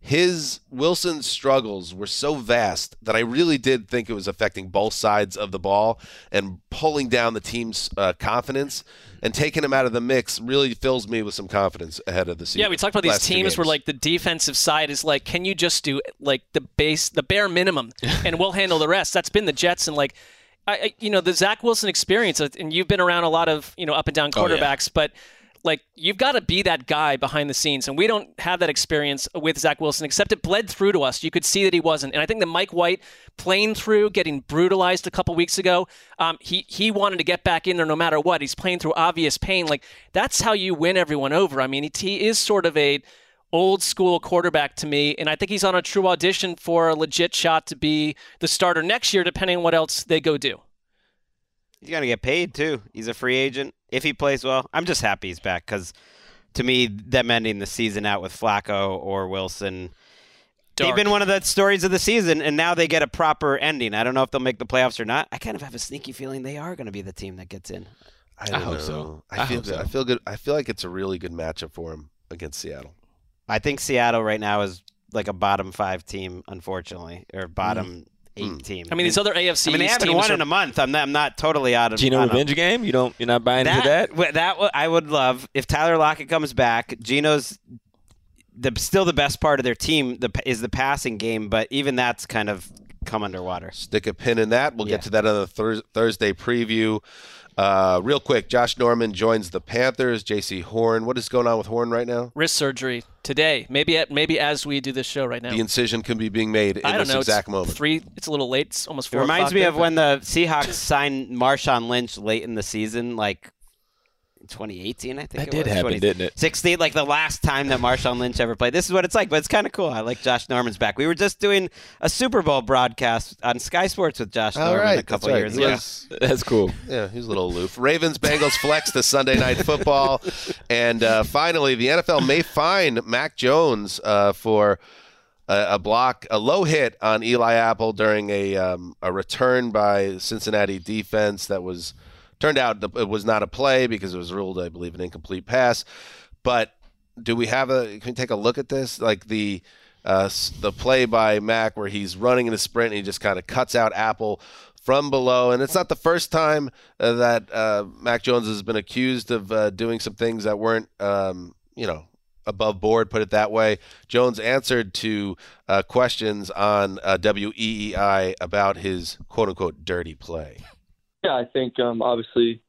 his Wilson's struggles were so vast that I really did think it was affecting both sides of the ball and pulling down the team's uh, confidence and taking him out of the mix really fills me with some confidence ahead of the season. Yeah, we talked about these teams where like the defensive side is like, can you just do like the base, the bare minimum, and we'll handle the rest. That's been the Jets and like, I, you know the Zach Wilson experience, uh, and you've been around a lot of you know up and down Oh, yeah. quarterbacks, but like you've got to be that guy behind the scenes, and we don't have that experience with Zach Wilson. Except it bled through to us. You could see that he wasn't, and I think that Mike White playing through, getting brutalized a couple weeks ago, um, he he wanted to get back in there no matter what. He's playing through obvious pain. Like that's how you win everyone over. I mean, he, he is sort of a old school quarterback to me, and I think he's on a true audition for a legit shot to be the starter next year, depending on what else they go do. He's gonna get paid too. He's a free agent if he plays well. I'm just happy he's back because to me, them ending the season out with Flacco or Wilson. Dark. They've been one of the stories of the season, and now they get a proper ending. I don't know if they'll make the playoffs or not. I kind of have a sneaky feeling they are going to be the team that gets in. I, don't hope know. so. I, I feel good. so. I feel good. I feel like it's a really good matchup for him against Seattle. I think Seattle right now is like a bottom five team, unfortunately, or bottom eight hmm. team. I mean, these other AFC I mean, they East haven't won are- in a month. I'm not, I'm not totally out of Geno on 'em. revenge game? You don't. You're not buying into that. w- that w- I would love if Tyler Lockett comes back. Geno's the still the best part of their team the, is the passing game, but even that's kind of come underwater. Stick a pin in that. We'll Yeah. get to that on the Thurs Thursday preview. Uh, real quick, Josh Norman joins the Panthers. Jaycee Horn. What is going on with Horn right now? wrist surgery today. Maybe at, maybe as we do this show right now. The incision can be being made in I don't this know. exact it's moment. Three. It's a little late. It's almost four. It four. reminds me there, of but- when the Seahawks signed Marshawn Lynch late in the season, like 2018, I think That it did was. happen, didn't it? 16, like the last time that Marshawn Lynch ever played. This is what it's like, but it's kind of cool. I like Josh Norman's back. We were just doing a Super Bowl broadcast on Sky Sports with Josh All Norman right, a couple that's right. years He ago. was- That's cool. Yeah, he's a little aloof. Ravens Bengals flex to Sunday night football, and uh, finally, the NFL may fine Mac Jones uh, for a, a block, a low hit on Eli Apple during a um, a return by Cincinnati defense that was turned out it was not a play because it was ruled, I believe, an incomplete pass. But do we have a? Can we take a look at this? Like the uh, the play by Mac where he's running in a sprint and he just kind of cuts out Apple from below. And it's not the first time uh, that uh, Mac Jones has been accused of uh, doing some things that weren't, um, you know, above board, put it that way. Jones answered to uh, questions on uh, WEEI about his quote unquote dirty play. Yeah, I think um, obviously,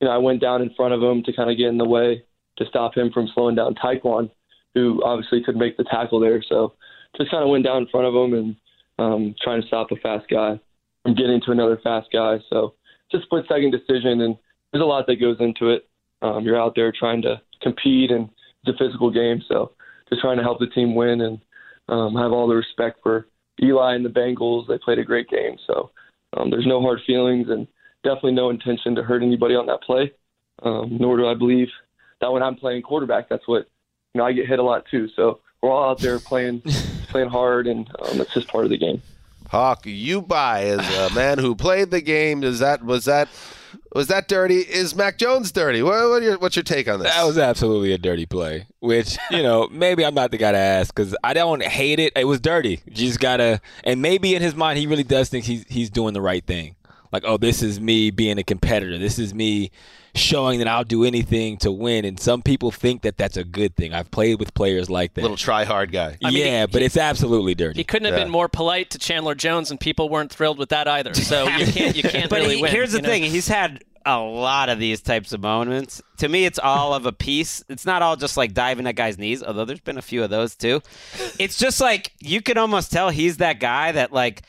you know, I went down in front of him to kind of get in the way to stop him from slowing down Tyquan, who obviously could make the tackle there. So just kind of went down in front of him and um, trying to stop a fast guy from getting to another fast guy. So just split second decision, and there's a lot that goes into it. Um, you're out there trying to compete, and it's a physical game. So just trying to help the team win and um, have all the respect for Eli and the Bengals. They played a great game. So um, there's no hard feelings and definitely no intention to hurt anybody on that play. Um, nor do I believe that when I'm playing quarterback, that's what you know. I get hit a lot too. So we're all out there playing playing hard, and um, that's just part of the game. Hawk, you buy as a man who played the game. Is that was that was that dirty? Is Mac Jones dirty? What, what are your, what's your take on this? That was absolutely a dirty play. Which you know, maybe I'm not the guy to ask because I don't hate it. It was dirty. You just gotta, and maybe in his mind he really does think he's he's doing the right thing. Like, oh, this is me being a competitor. This is me showing that I'll do anything to win. And some people think that that's a good thing. I've played with players like that. Little try hard guy. I mean, yeah, he- but it's absolutely dirty. He couldn't have Yeah. been more polite to Chandler Jones, and people weren't thrilled with that either. So you can't you can't but really he- win. here's the know? thing: he's had a lot of these types of moments. To me, it's all of a piece. It's not all just like diving at guys' knees, although there's been a few of those too. It's just like you can almost tell he's that guy that like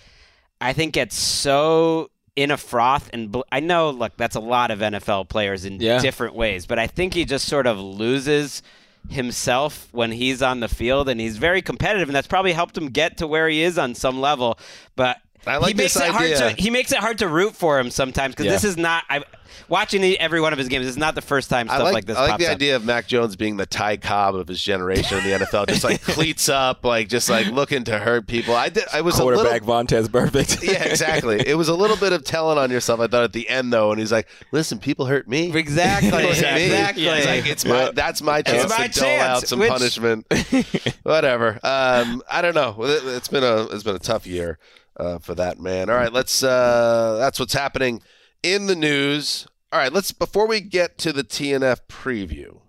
I think gets so in a froth and bl- I know look that's a lot of NFL players in Yeah. different ways, but I think he just sort of loses himself when he's on the field and he's very competitive and that's probably helped him get to where he is on some level. But I like he makes this it hard idea. to he makes it hard to root for him sometimes because Yeah. this is not I watching the, every one of his games. This is not the first time stuff like, like, this I like pops the up. idea of Mac Jones being the Ty Cobb of his generation in the NFL, just like cleats up, like just like looking to hurt people. I did. I was a little, quarterback Vontaze Burfict. yeah, exactly. It was a little bit of telling on yourself. I thought at the end though, and he's like, "Listen, people hurt me." Exactly, People hurt me." exactly. It's like it's my Yeah. that's my It's chance my to dole out some which- punishment. Whatever. Um, I don't know. It- It's been a it's been a tough year uh, for that man. All right, let's. Uh, that's what's happening in the news. All right, let's before we get to the TNF preview.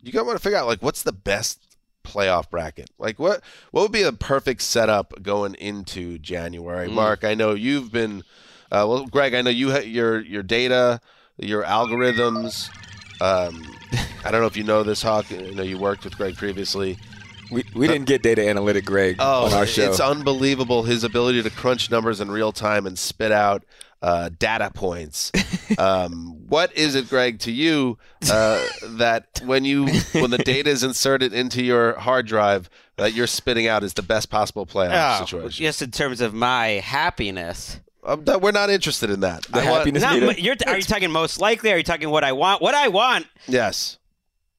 You guys want to figure out like what's the best playoff bracket? Like what what would be a perfect setup going into January? Mm. Mark, I know you've been uh, well, Greg, I know you ha- your your data, your algorithms. Um, I don't know if you know this, Hawk. I know you worked with Greg previously. We, we didn't get data analytic Greg Oh, on our show. it's unbelievable his ability to crunch numbers in real time and spit out uh, data points. um, What is it, Greg, to you uh, that when you when the data is inserted into your hard drive that you're spitting out is the best possible playoff Oh, situation? just in terms of my happiness. Um, that we're not interested in that. I want- Not you're, are you talking most likely? Are you talking what I want? What I want. Yes.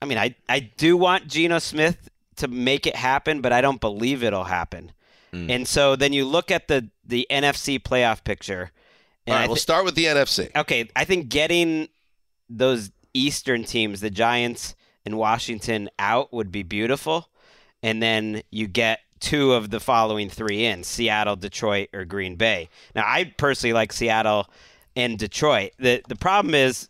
I mean, I I do want Geno Smith to make it happen, but I don't believe it'll happen. Hmm. And so then you look at the the NFC playoff picture. And All right, I we'll start with the NFC. Okay, I think getting those Eastern teams, the Giants and Washington, out would be beautiful. And then you get two of the following three in Seattle, Detroit, or Green Bay. Now, I personally like Seattle and Detroit. The, the problem is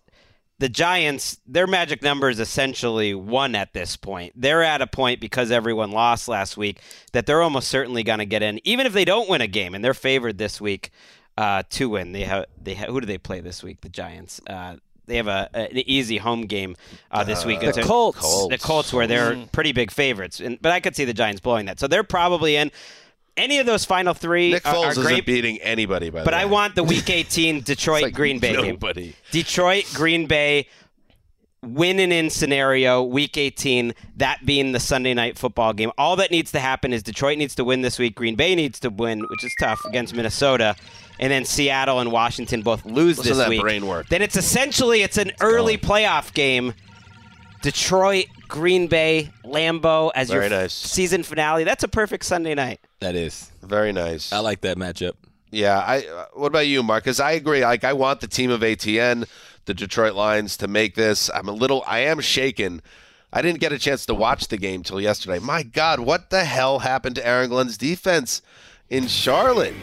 the Giants, their magic number is essentially one at this point. They're at a point because everyone lost last week that they're almost certainly going to get in, even if they don't win a game, and they're favored this week uh, to win. They have they ha- who do they play this week? The Giants. Uh, they have a, an easy home game uh, this Uh, week. the It's Colts. The Colts, where they're Mm. pretty big favorites, and, but I could see the Giants blowing that. So they're probably in. Any of those final three Nick are- Foles are isn't great. beating anybody, by the But. I want the Week 18 Detroit Green Bay game. nobody. Detroit Green Bay winning in scenario Week 18. That being the Sunday night football game. All that needs to happen is Detroit needs to win this week. Green Bay needs to win, which is tough against Minnesota. And then Seattle and Washington both lose Listen this week. Then it's essentially it's an early playoff game. Detroit, Green Bay, Lambeau as Very your nice. season finale. That's a perfect Sunday night. That is very nice. I like that matchup. Yeah, I. uh, What about you, Marcus? I agree. Like, I want the team of ATN, the Detroit Lions, to make this. I'm a little. I am shaken. I didn't get a chance to watch the game till yesterday. My God, what the hell happened to Aaron Glenn's defense in Charlotte?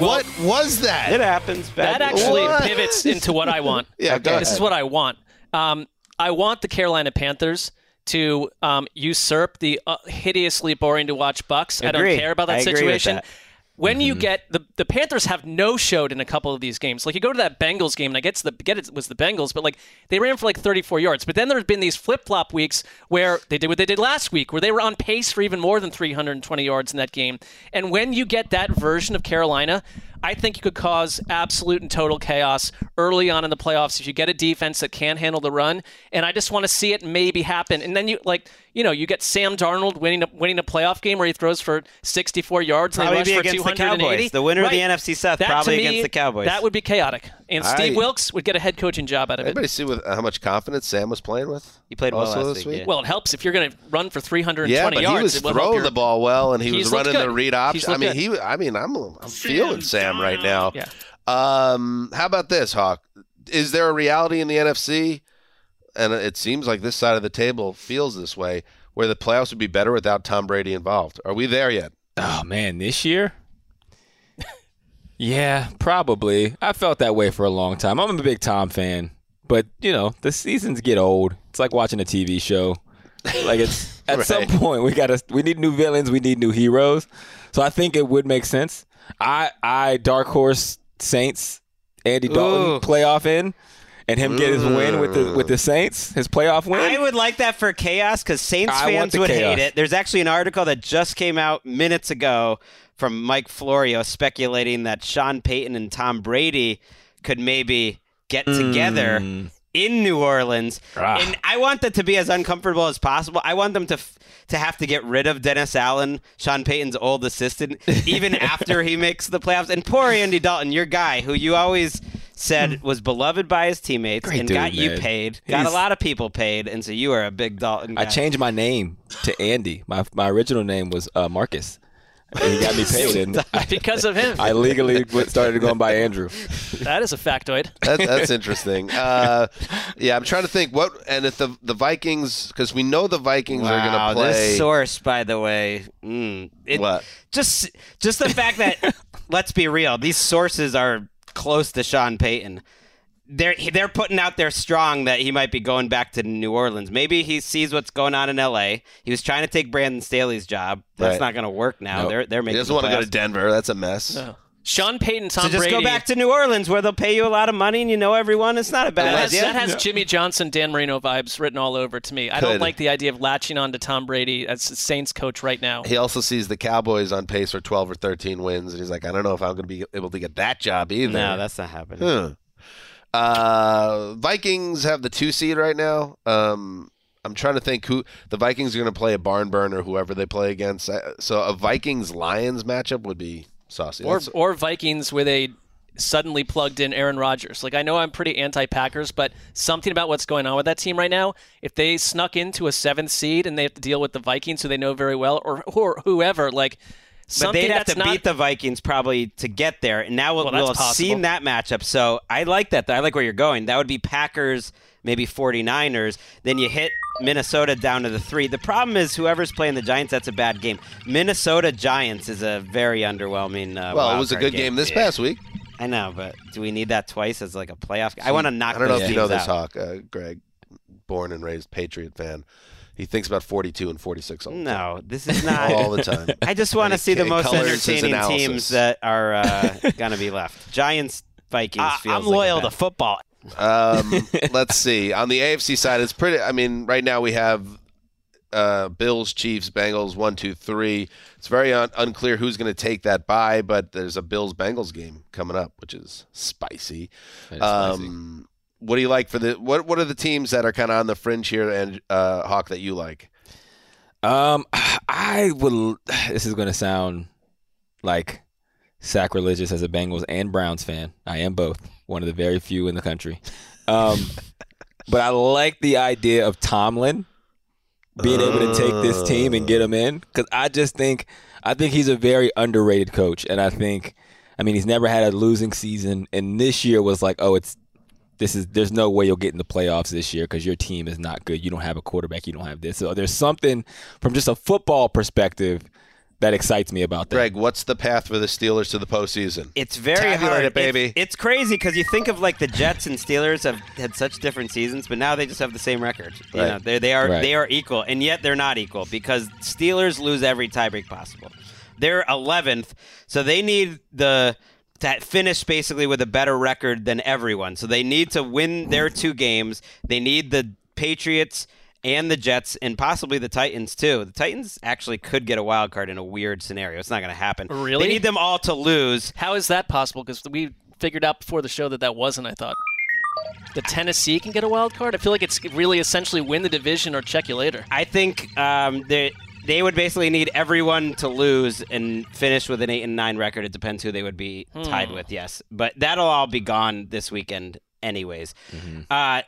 what was that? It happens. That actually What? pivots into what I want. Yeah, go this is what I want. Um, I want the Carolina Panthers to um, usurp the uh, hideously boring to watch Bucks. I don't care about that I situation. that. When you get the the Panthers have no showed in a couple of these games. Like you go to that Bengals game, and I get the get it was the Bengals, but like they ran for like 34 yards. But then there's been these flip flop weeks where they did what they did last week, where they were on pace for even more than 320 yards in that game. And when you get that version of Carolina, I think you could cause absolute and total chaos early on in the playoffs if you get a defense that can't handle the run. And I just want to see it maybe happen. And then you like, you know, you get Sam Darnold winning a, winning a playoff game where he throws for 64 yards and they Probably rush for against the 280. Cowboys. The winner of the NFC South That, probably me, against the Cowboys. That would be chaotic. And Steve I- Wilkes would get a head coaching job out of it. Anybody see with how much confidence Sam was playing with? He played well also last this week, week. yeah. Well, it helps if you're going to run for 320 Yeah, but yards. he was It will help throwing your- the ball well, and he was looked running the read option. I mean, good. he. I mean, I'm I'm feeling Sam right now. Yeah. Um, how about this, Hawk? Is there a reality in the NFC? And it seems like this side of the table feels this way, where the playoffs would be better without Tom Brady involved. Are we there yet? Oh man, this year? yeah, probably. I felt that way for a long time. I'm a big Tom fan, but you know, the seasons get old. It's like watching a TV show. Like it's at some point we gotta we need new villains, we need new heroes. So I think it would make sense. I I dark horse Saints, Andy Dalton Ooh. playoff in, and him get his win with the with the Saints, his playoff win. I would like that for chaos because Saints I fans would chaos. hate it. There's actually an article that just came out minutes ago from Mike Florio speculating that Sean Payton and Tom Brady could maybe get together Mm. in New Orleans. Ah. And I want that to be as uncomfortable as possible. I want them to f- to have to get rid of Dennis Allen, Sean Payton's old assistant, even after he makes the playoffs. And poor Andy Dalton, your guy, who you always said was beloved by his teammates Great and dude, got you paid, got a lot of people paid, and so you are a big Dalton guy. I changed my name to Andy. My my original name was uh, Marcus. And he got me paid, and I, because of him. I legally started going by Andrew. that is a factoid. That, that's interesting. Uh, yeah, I'm trying to think what and if the the Vikings because we know the Vikings are going to play. this source, by the way, mm, it, What? Just, just the fact that let's be real, these sources are close to Sean Payton. They're they're putting out there strong that he might be going back to New Orleans. Maybe he sees what's going on in L.A. He was trying to take Brandon Staley's job. That's Right. not going to work now. Nope. They're they're he making. doesn't want to go to Denver. That's a mess. Sean Payton, Tom So just Brady. go back to New Orleans where they'll pay you a lot of money and you know everyone. It's not a bad That has, that has Jimmy Johnson, Dan Marino vibes written all over to me. I Could. don't like the idea of latching on to Tom Brady as the Saints coach right now. He also sees the Cowboys on pace for 12 or 13 wins, and he's like, I don't know if I'm going to be able to get that job either. No, that's not happening. Huh. Uh, Vikings have the two seed right now. Um, I'm trying to think who the Vikings are going to play a barn burn or whoever they play against. So a Vikings Lions matchup would be saucy. or That's- or Vikings where they suddenly plugged in Aaron Rodgers. Like I know I'm pretty anti-Packers, but something about what's going on with that team right now, if they snuck into a seventh seed and they have to deal with the Vikings, who they know very well, or or whoever, like But they'd have to not. beat the Vikings probably to get there. And now we'll, well, we'll have possible. seen that matchup. So I like that. I like where you're going. That would be Packers, maybe 49ers. Then you hit Minnesota down to the three. The problem is whoever's playing the Giants, that's a bad game. Minnesota Giants is a very underwhelming. Uh, well, it was a good game this Yeah. past week. I know, but do we need that twice as like a playoff? I want to knock. I don't know if you know this, out. Hawk. Uh, Greg, born and raised Patriot fan. He thinks about 42 and 46 all the time. No, this is not all the time. I just want to see the most entertaining teams that are uh, going to be left. Giants, Vikings. I- feels I'm like loyal to football. Um, let's see. On the AFC side, it's pretty. I mean, right now we have uh, Bills, Chiefs, Bengals, one, two, three. It's very un- unclear who's going to take that bye, but there's a Bills Bengals game coming up, which is spicy. Is spicy. Um, what do you like for the? What What are the teams that are kind of on the fringe here, and uh, Hawk that you like? Um, I will. This is going to sound like sacrilegious as a Bengals and Browns fan. I am both. One of the very few in the country. Um, but I like the idea of Tomlin being able to take this team and get them in because I just think I think he's a very underrated coach, and I think I mean he's never had a losing season, and this year was like, oh, it's this is there's no way you'll get in the playoffs this year because your team is not good. You don't have a quarterback. You don't have this. So there's something from just a football perspective that excites me about that. Greg, what's the path for the Steelers to the postseason? It's very Tabulate hard, it, baby. It's, it's crazy because you think of like the Jets and Steelers have had such different seasons, but now they just have the same record. You Right. know, they they are Right. they are equal, and yet they're not equal because Steelers lose every tiebreak possible. They're 11th, so they need the to finish basically with a better record than everyone. So they need to win their two games. They need the Patriots and the Jets and possibly the Titans too. The Titans actually could get a wild card in a weird scenario. It's not going to happen. Really? They need them all to lose. How is that possible? Because we figured out before the show that that wasn't. I thought the Tennessee can get a wild card. I feel like it's really essentially win the division or check you later. I think um, they they would basically need everyone to lose and finish with an eight and nine record. It depends who they would be tied Hmm. with. Yes, but that'll all be gone this weekend, anyways. Uh,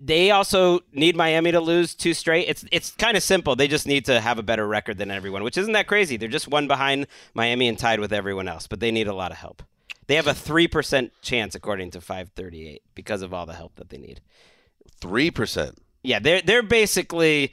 they also need Miami to lose two straight. It's it's kind of simple. They just need to have a better record than everyone, which isn't that crazy. They're just one behind Miami and tied with everyone else, but they need a lot of help. They have a three percent chance, according to 538, because of all the help that they need. Three percent. Yeah, they're they're basically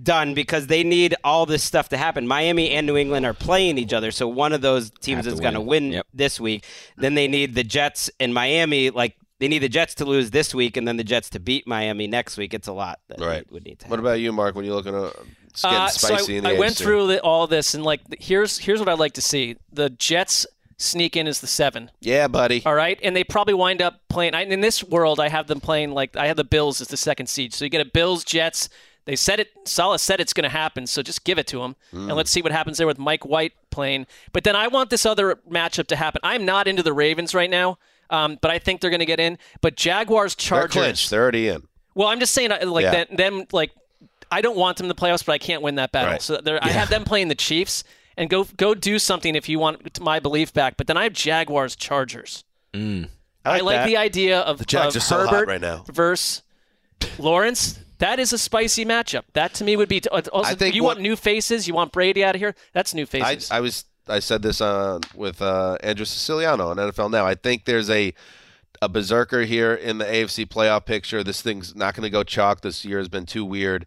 done because they need all this stuff to happen. Miami and New England are playing each other, so one of those teams is going to win. win this week. Then they need the Jets and Miami. Like they need the Jets to lose this week, and then the Jets to beat Miami next week. It's a lot that Right. would need to. Happen. What about you, Mark? When you're looking at it's getting Uh, so spicy I, in the I went through the, all this and like here's here's what I'd like to see: the Jets sneak in as the seven. Yeah, buddy. All right, and they probably wind up playing. I, in this world, I have them playing like I have the Bills as the second seed. So you get a Bills Jets. They said it. Salah said it's going to happen. So just give it to them, Mm. and let's see what happens there with Mike White playing. But then I want this other matchup to happen. I'm not into the Ravens right now, um, but I think they're going to get in. But Jaguars They're Chargers. clinched. They're already in. Well, I'm just saying, uh, like Yeah. that, them, like I don't want them in the playoffs, but I can't win that battle. Right. So they're- I have them playing the Chiefs, and go go do something if you want my belief back. But then I have Jaguars Chargers. Mm. I like, that. the idea of, The Jags of so Herbert right now. versus Lawrence. That is a spicy matchup. That to me would be. uh, Also, I think you what- want new faces. You want Brady out of here. That's new I, faces. I was I said this uh, with uh, Andrew Siciliano on NFL Now. I think there's a a berserker here in the AFC playoff picture. This thing's not going to go chalk. This year has been too weird.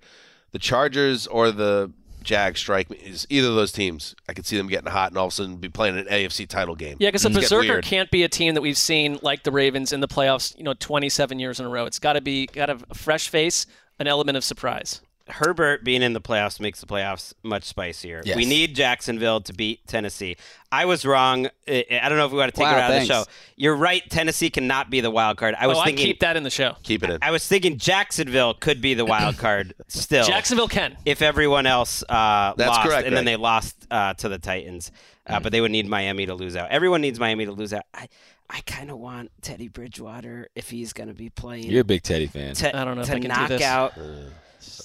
The Chargers or the Jags strike me as either of those teams. I could see them getting hot and all of a sudden be playing an AFC title game. yeah, because getting berserker can't be a team that we've seen like the Ravens in the playoffs. You know, 27 years in a row. It's got to be got a fresh face, an element of surprise. Herbert being in the playoffs makes the playoffs much spicier. Yes. We need Jacksonville to beat Tennessee. I was wrong. I I don't know if we want to take Wow, it out thanks. of the show. You're right. Tennessee cannot be the wild card. I was oh, thinking I keep that in the show. Keep it in. I was thinking Jacksonville could be the wild card still. Jacksonville can. if everyone else uh, That's lost, correct, and then they lost uh, to the Titans. Uh, But they would need Miami to lose out. Everyone needs Miami to lose out. I, I kind of want Teddy Bridgewater if he's going to be playing. You're a big Teddy fan. to, I don't know if to I can do knock this. out.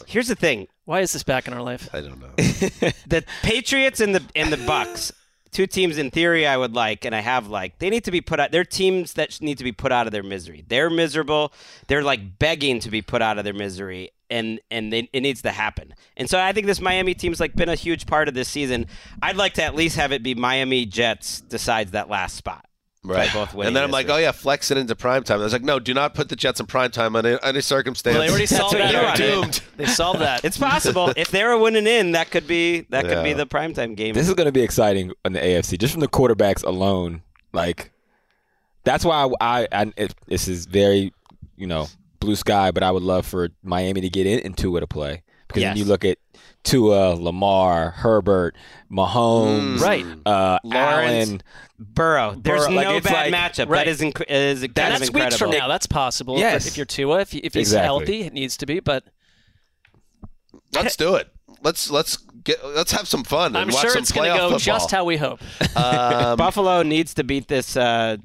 Here's the thing: Why is this back in our life? I don't know. the Patriots and the and the Bucks, two teams in theory I would like, and I have like. They need to be put out. They're teams that need to be put out of their misery. They're miserable. They're like begging to be put out of their misery, and and they, it needs to happen. And so I think this Miami team's like been a huge part of this season. I'd like to at least have it be Miami Jets decides that last spot. Right. Both winning And then I'm like, oh yeah, flex it into prime time. I was like, no, do not put the Jets in prime time under any circumstance. Well, they already solved what that. you already. doomed. They solved that. It's possible if they were winning in, that could be that could be Yeah. the primetime game. This is going to be exciting in the AFC just from the quarterbacks alone. Like that's why I, I, I it, this is very you know blue sky, but I would love for Miami to get in, into it to play because when you look at Tua, Lamar, Herbert, Mahomes, Mm. Right. uh, Lawrence, Allen, Burrow. There's Burrow, like, no it's bad like- matchup. Right. That is, inc- is kind And of that's incredible. weeks from now. That's possible. Yes. If, if you're Tua, if, if he's Exactly. healthy, it needs to be. But Let's do it. Let's let's get let's have some fun. And I'm watch sure some it's going to go football. just how we hope. Um, Buffalo needs to beat this, uh,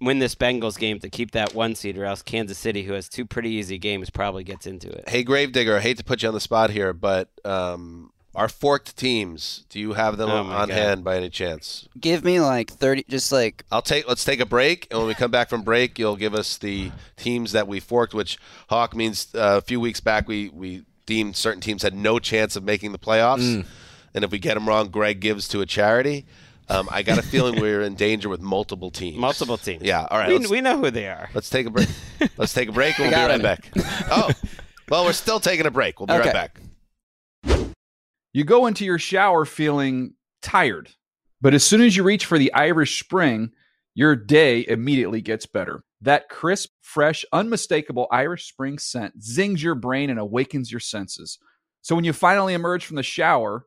win this Bengals game to keep that one seed, or else Kansas City, who has two pretty easy games, probably gets into it. Hey, Gravedigger, I hate to put you on the spot here, but um, our forked teams, do you have them Oh, on God. hand by any chance? Give me like 30, just like I'll take. Let's take a break, and when we come back from break, you'll give us the teams that we forked. Which Hawk means uh, a few weeks back we we deemed certain teams had no chance of making the playoffs, Mm. and if we get them wrong, Greg gives to a charity. Um, I got a feeling we're in danger with multiple teams. Multiple teams. Yeah. All right. We, we know who they are. Let's take a break. Let's take a break and we'll be right him. back. Oh, well, we're still taking a break. We'll be Okay. right back. You go into your shower feeling tired, but as soon as you reach for the Irish Spring, your day immediately gets better. That crisp, fresh, unmistakable Irish Spring scent zings your brain and awakens your senses. So when you finally emerge from the shower,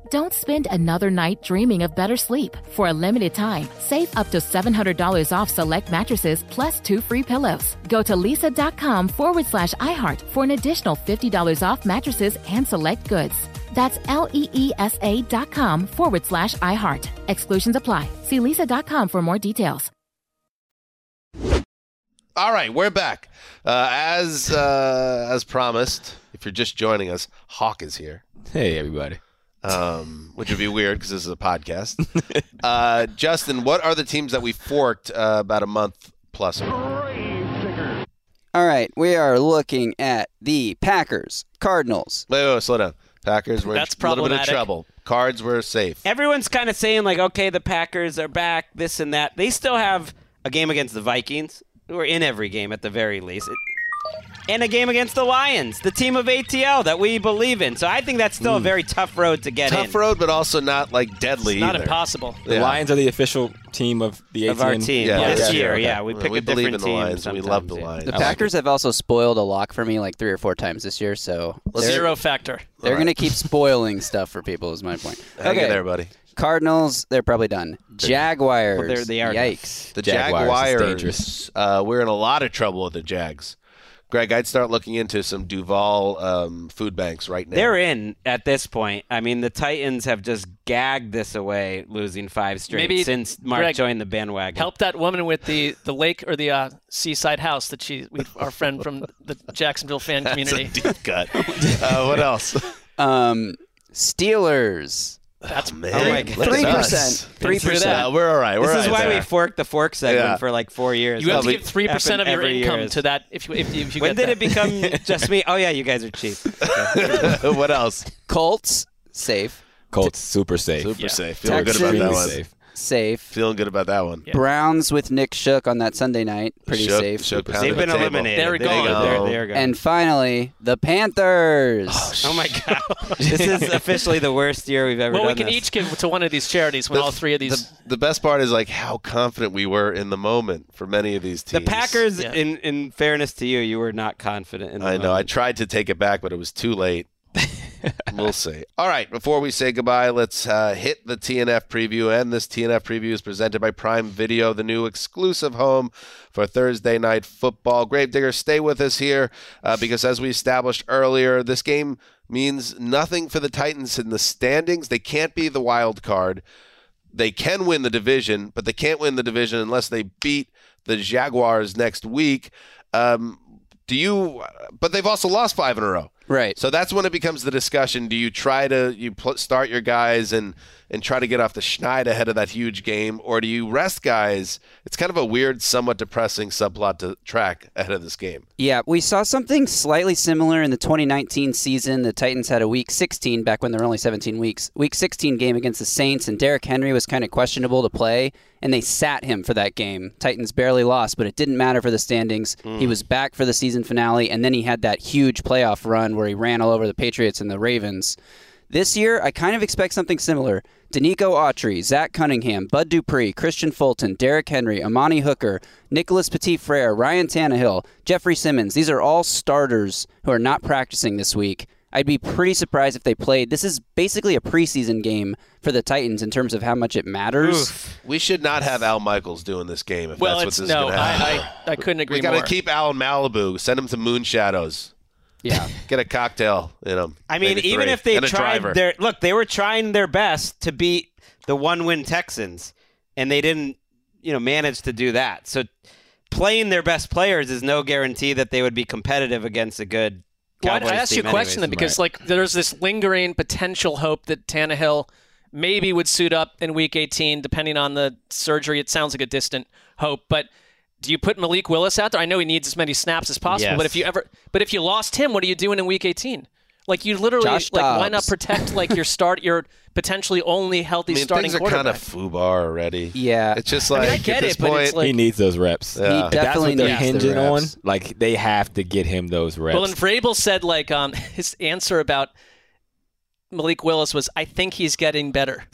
Don't spend another night dreaming of better sleep. For a limited time, save up to $700 off select mattresses plus two free pillows. Go to leesa.com forward slash iHeart for an additional $50 off mattresses and select goods. That's L E E S A dot com forward slash iHeart. Exclusions apply. See leesa.com for more details. All right, we're back. Uh, as uh, as promised, if you're just joining us, Hawk is here. Hey, everybody. Um, which would be weird because this is a podcast. uh, Justin, what are the teams that we forked uh, about a month plus ago? All right, we are looking at the Packers, Cardinals. Wait, wait, wait, slow down. Packers were That's in a little bit of trouble. Cards were safe. Everyone's kind of saying like, okay, the Packers are back, this and that. They still have a game against the Vikings, who are in every game at the very least. It- and a game against the Lions, the team of ATN that we believe in. So I think that's still a very tough road to get Hmm. Tough in. road, but also not like deadly. It's not either. impossible. The Yeah. Lions are the official team of the ATN. Of our team Yeah, this yeah, year. okay. Yeah, we Well, pick we a believe different in the team. Lions. We love the sometimes, yeah. Lions. The I like Packers have also spoiled a lock for me like three or four times this year, so Zero factor. they're going to keep spoiling stuff for people. Is my point. Hang in there, buddy. Cardinals, they're probably done. Jaguars, Well, they're- they are yikes. The Jaguars is Jaguars, dangerous. uh, we're in a lot of trouble with the Jags. Greg, I'd start looking into some Duval um, food banks right now. They're in at this point. I mean, the Titans have just gagged this away, losing five straight Maybe, since Mark Greg, joined the bandwagon. Help that woman with the, the lake or the uh, seaside house that she, we, our friend from the Jacksonville fan That's community. a deep cut. uh, what else? Um, Steelers. That's oh, Man, Oh my look God. at Three us. percent. Three percent. that. We're all right. We're this all is why there. we forked the fork segment Yeah. for like four years. You have to Probably give three percent of your income year. to that if you if you, if you When get did that. it become just me? Oh yeah, you guys are cheap. what else? Colts, safe. Colts super safe. Super Yeah. safe. Feeling good about that one. safe. Safe. Feeling good about that one. Yeah. Browns with Nick Shook on that Sunday night. Pretty Shook- safe. Shook They've the been table. eliminated. They're There gone. you go. They're, Oh. they're gone. And finally, the Panthers. oh, oh my god, this is officially the worst year we've ever had. well, done. we can this. each give to one of these charities when The- all three of these. The, the best part is like how confident we were in the moment for many of these teams. The. Packers, Yeah. in in fairness to you, you were not confident in. The I know. I tried to take it back, but it was too late. we'll see. All right. Before we say goodbye, let's uh, hit the TNF preview. And this TNF preview is presented by Prime Video, the new exclusive home for Thursday night football. Gravedigger, stay with us here uh, because, as we established earlier, this game means nothing for the Titans in the standings. They can't be the wild card. They can win the division, but they can't win the division unless they beat the Jaguars next week. Um, do you? But they've also lost five in a row. Right. So that's when it becomes the discussion. Do you try to you pl- start your guys and and try to get off the schneid ahead of that huge game, or do you rest guys? It's kind of a weird, somewhat depressing subplot to track ahead of this game. Yeah, we saw something slightly similar in the 2019 season. The Titans had a week 16 back when there were only 17 weeks. Week 16 game against the Saints, and Derrick Henry was kind of questionable to play, and they sat him for that game. Titans barely lost, but it didn't matter for the standings. Hmm. He was back for the season finale, and then he had that huge playoff run where he ran all over the Patriots and the Ravens. This year, I kind of expect something similar. Denico Autry, Zach Cunningham, Bud Dupree, Kristian Fulton, Derrick Henry, Amani Hooker, Nicholas Petit Frere, Ryan Tannehill, Jeffrey Simmons. These are all starters who are not practicing this week. I'd be pretty surprised if they played. This is basically a preseason game for the Titans in terms of how much it matters. We should not have Al Michaels doing this game if well, that's what this no, is going to happen. I, I I couldn't agree we got more. to keep Al in Malibu. Send him to Moon Shadows. Yeah. Get a cocktail in them. I mean, even three. if they tried their look, they were trying their best to beat the one-win Texans, and they didn't, you know, manage to do that. So, playing their best players is no guarantee that they would be competitive against a good. Well, I asked you a team question then anyways. because like there's this lingering potential hope that Tannehill maybe would suit up in Week 18, depending on the surgery. It sounds like a distant hope, but do you put Malik Willis out there? I know he needs as many snaps as possible, but if you ever, but if you lost him, what are you doing in Week 18? Like you literally, Josh like why not protect like your start, your potentially only healthy I mean, starting things are kind of foobar already. Yeah. It's just I like mean, I get at this it, but point, it's like- he needs those reps. Yeah. He If that's definitely what they're needs the hinging on. reps. Like they have to get him those reps. Well, and Vrabel said like um his answer about Malik Willis was, "I think he's getting better."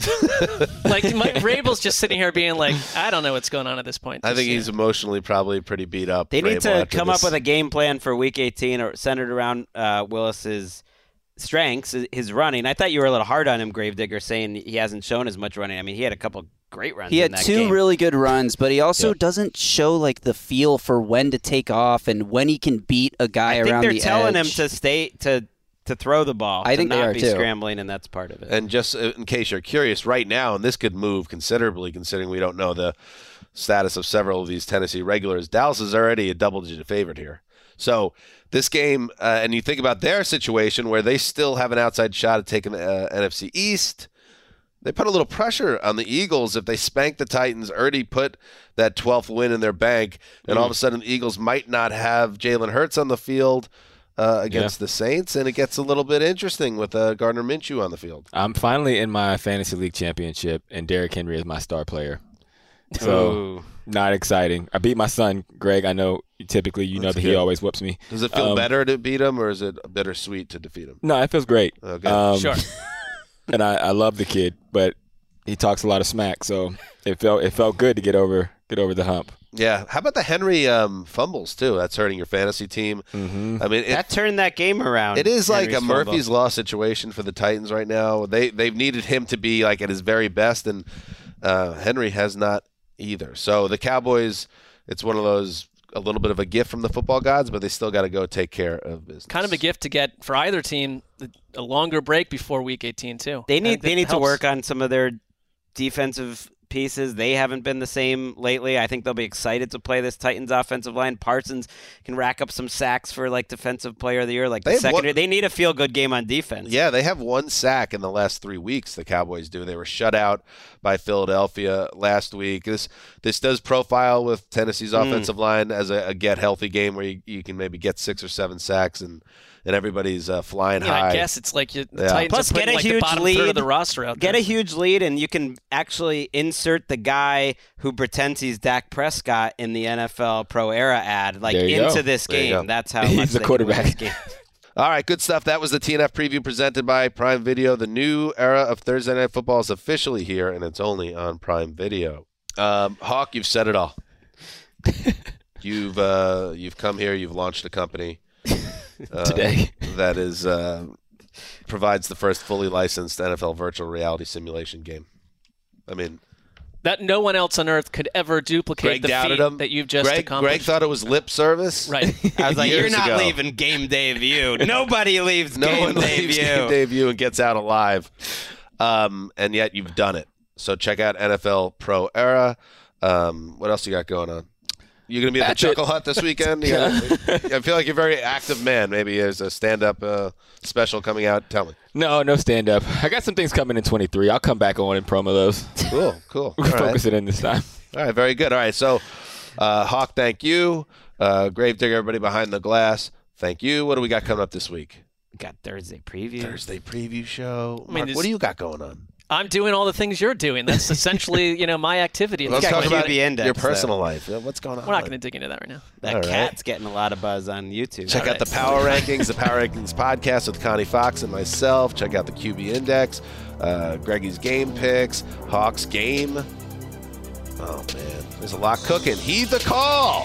like my, Vrabel's just sitting here being like, "I don't know what's going on at this point." I think Just, he's emotionally probably pretty beat up. They need Vrabel, to come this. up with a game plan for Week 18 or centered around uh, Willis's strengths, his running. I thought you were a little hard on him, Gravedigger, saying he hasn't shown as much running. I mean, he had a couple great runs. He in had that two game. really good runs, but he also Yeah. doesn't show like the feel for when to take off and when he can beat a guy I think around they're telling him to stay to to throw the ball. I to think they not are be too. scrambling, and that's part of it. And just uh, in case you're curious, right now, and this could move considerably considering we don't know the status of several of these Tennessee regulars, Dallas is already a double digit favorite here. So this game, uh, and you think about their situation where they still have an outside shot at taking the uh, NFC East. They put a little pressure on the Eagles if they spank the Titans. Already put that 12th win in their bank, and all of a sudden the Eagles might not have Jalen Hurts on the field uh, against the Saints, and it gets a little bit interesting with uh, Gardner Minshew on the field. I'm finally in my fantasy league championship, and Derrick Henry is my star player. So Ooh. not exciting. I beat my son, Greg. I know typically you know That's that he always whoops me. Does it feel Um, better to beat him, or is it bittersweet to defeat him? No, it feels great. Okay. Um, Sure. and I, I love the kid, but he talks a lot of smack, so it felt it felt good to get over get over the hump. Yeah. How about the Henry um, fumbles too? That's hurting your fantasy team. Mm-hmm. I mean, it, that turned that game around. It is like a Henry's fumble. Murphy's Law situation for the Titans right now. They they've needed him to be like at his very best, and uh, Henry has not either. So the Cowboys, it's one of those a little bit of a gift from the football gods, but they still got to go take care of business. Kind of a gift to get for either team a longer break before Week 18 too. They need they that need to work on some of their defensive pieces. They haven't been the same lately. I think they'll be excited to play this Titans offensive line. Parsons can rack up some sacks for like defensive player of the year. Like They the have one- secondary, they need a feel good game on defense. Yeah, they have one sack in the last three weeks. The Cowboys do. They were shut out by Philadelphia last week. This this does profile with Tennessee's Mm. offensive line as a, a get healthy game where you, you can maybe get six or seven sacks and and everybody's uh, flying Yeah, high. I guess it's like you, the Yeah. Titans Plus, are putting get a like huge bottom lead. of the roster out there. Get a huge lead, and you can actually insert the guy who pretends he's Dak Prescott in the NFL Pro Era ad, like into go. this game. That's how He's much the they quarterback. this game. All right, good stuff. That was the TNF preview presented by Prime Video. The new era of Thursday Night Football is officially here, and it's only on Prime Video. Um, Hawk, you've said it all. you've uh, you've come here. You've launched a company uh, Today. that is uh, provides the first fully licensed NFL virtual reality simulation game. I mean, that no one else on earth could ever Greg duplicate the doubted feat him. that you've just Greg, accomplished. Greg thought it was lip service. Right. I was like, you're not ago. leaving game day view. Nobody leaves no game one day leaves view. game debut and gets out alive. Um, and yet you've done it. So check out NFL Pro Era. Um, what else you got going on? You gonna be at That's the it. Chuckle Hut this weekend? You gotta- I feel like you're a very active man. Maybe there's a stand-up uh, special coming out. Tell me. No, no stand up. I got some things coming in 23. I'll come back on and promo those. Cool, cool. We'll All right. focus it in this time. All right, very good. All right, so uh, Hawk, thank you. Uh, Gravedigger, everybody behind the glass, thank you. What do we got coming up this week? Got Thursday preview. Thursday preview show. I mean, Marc, this- what do you got going on? I'm doing all the things you're doing. That's essentially, you know, my activity. in Let's this talk company. about the index, your though. personal life. What's going on? We're not going to dig into that right now. That All right. cat's getting a lot of buzz on YouTube. Check out the Power Rankings, the Power Rankings podcast with Connie Fox and myself. Check out the QB Index, uh, Greggy's Game Picks, Hawks Game. Oh, man. There's a lot cooking. Heed the call.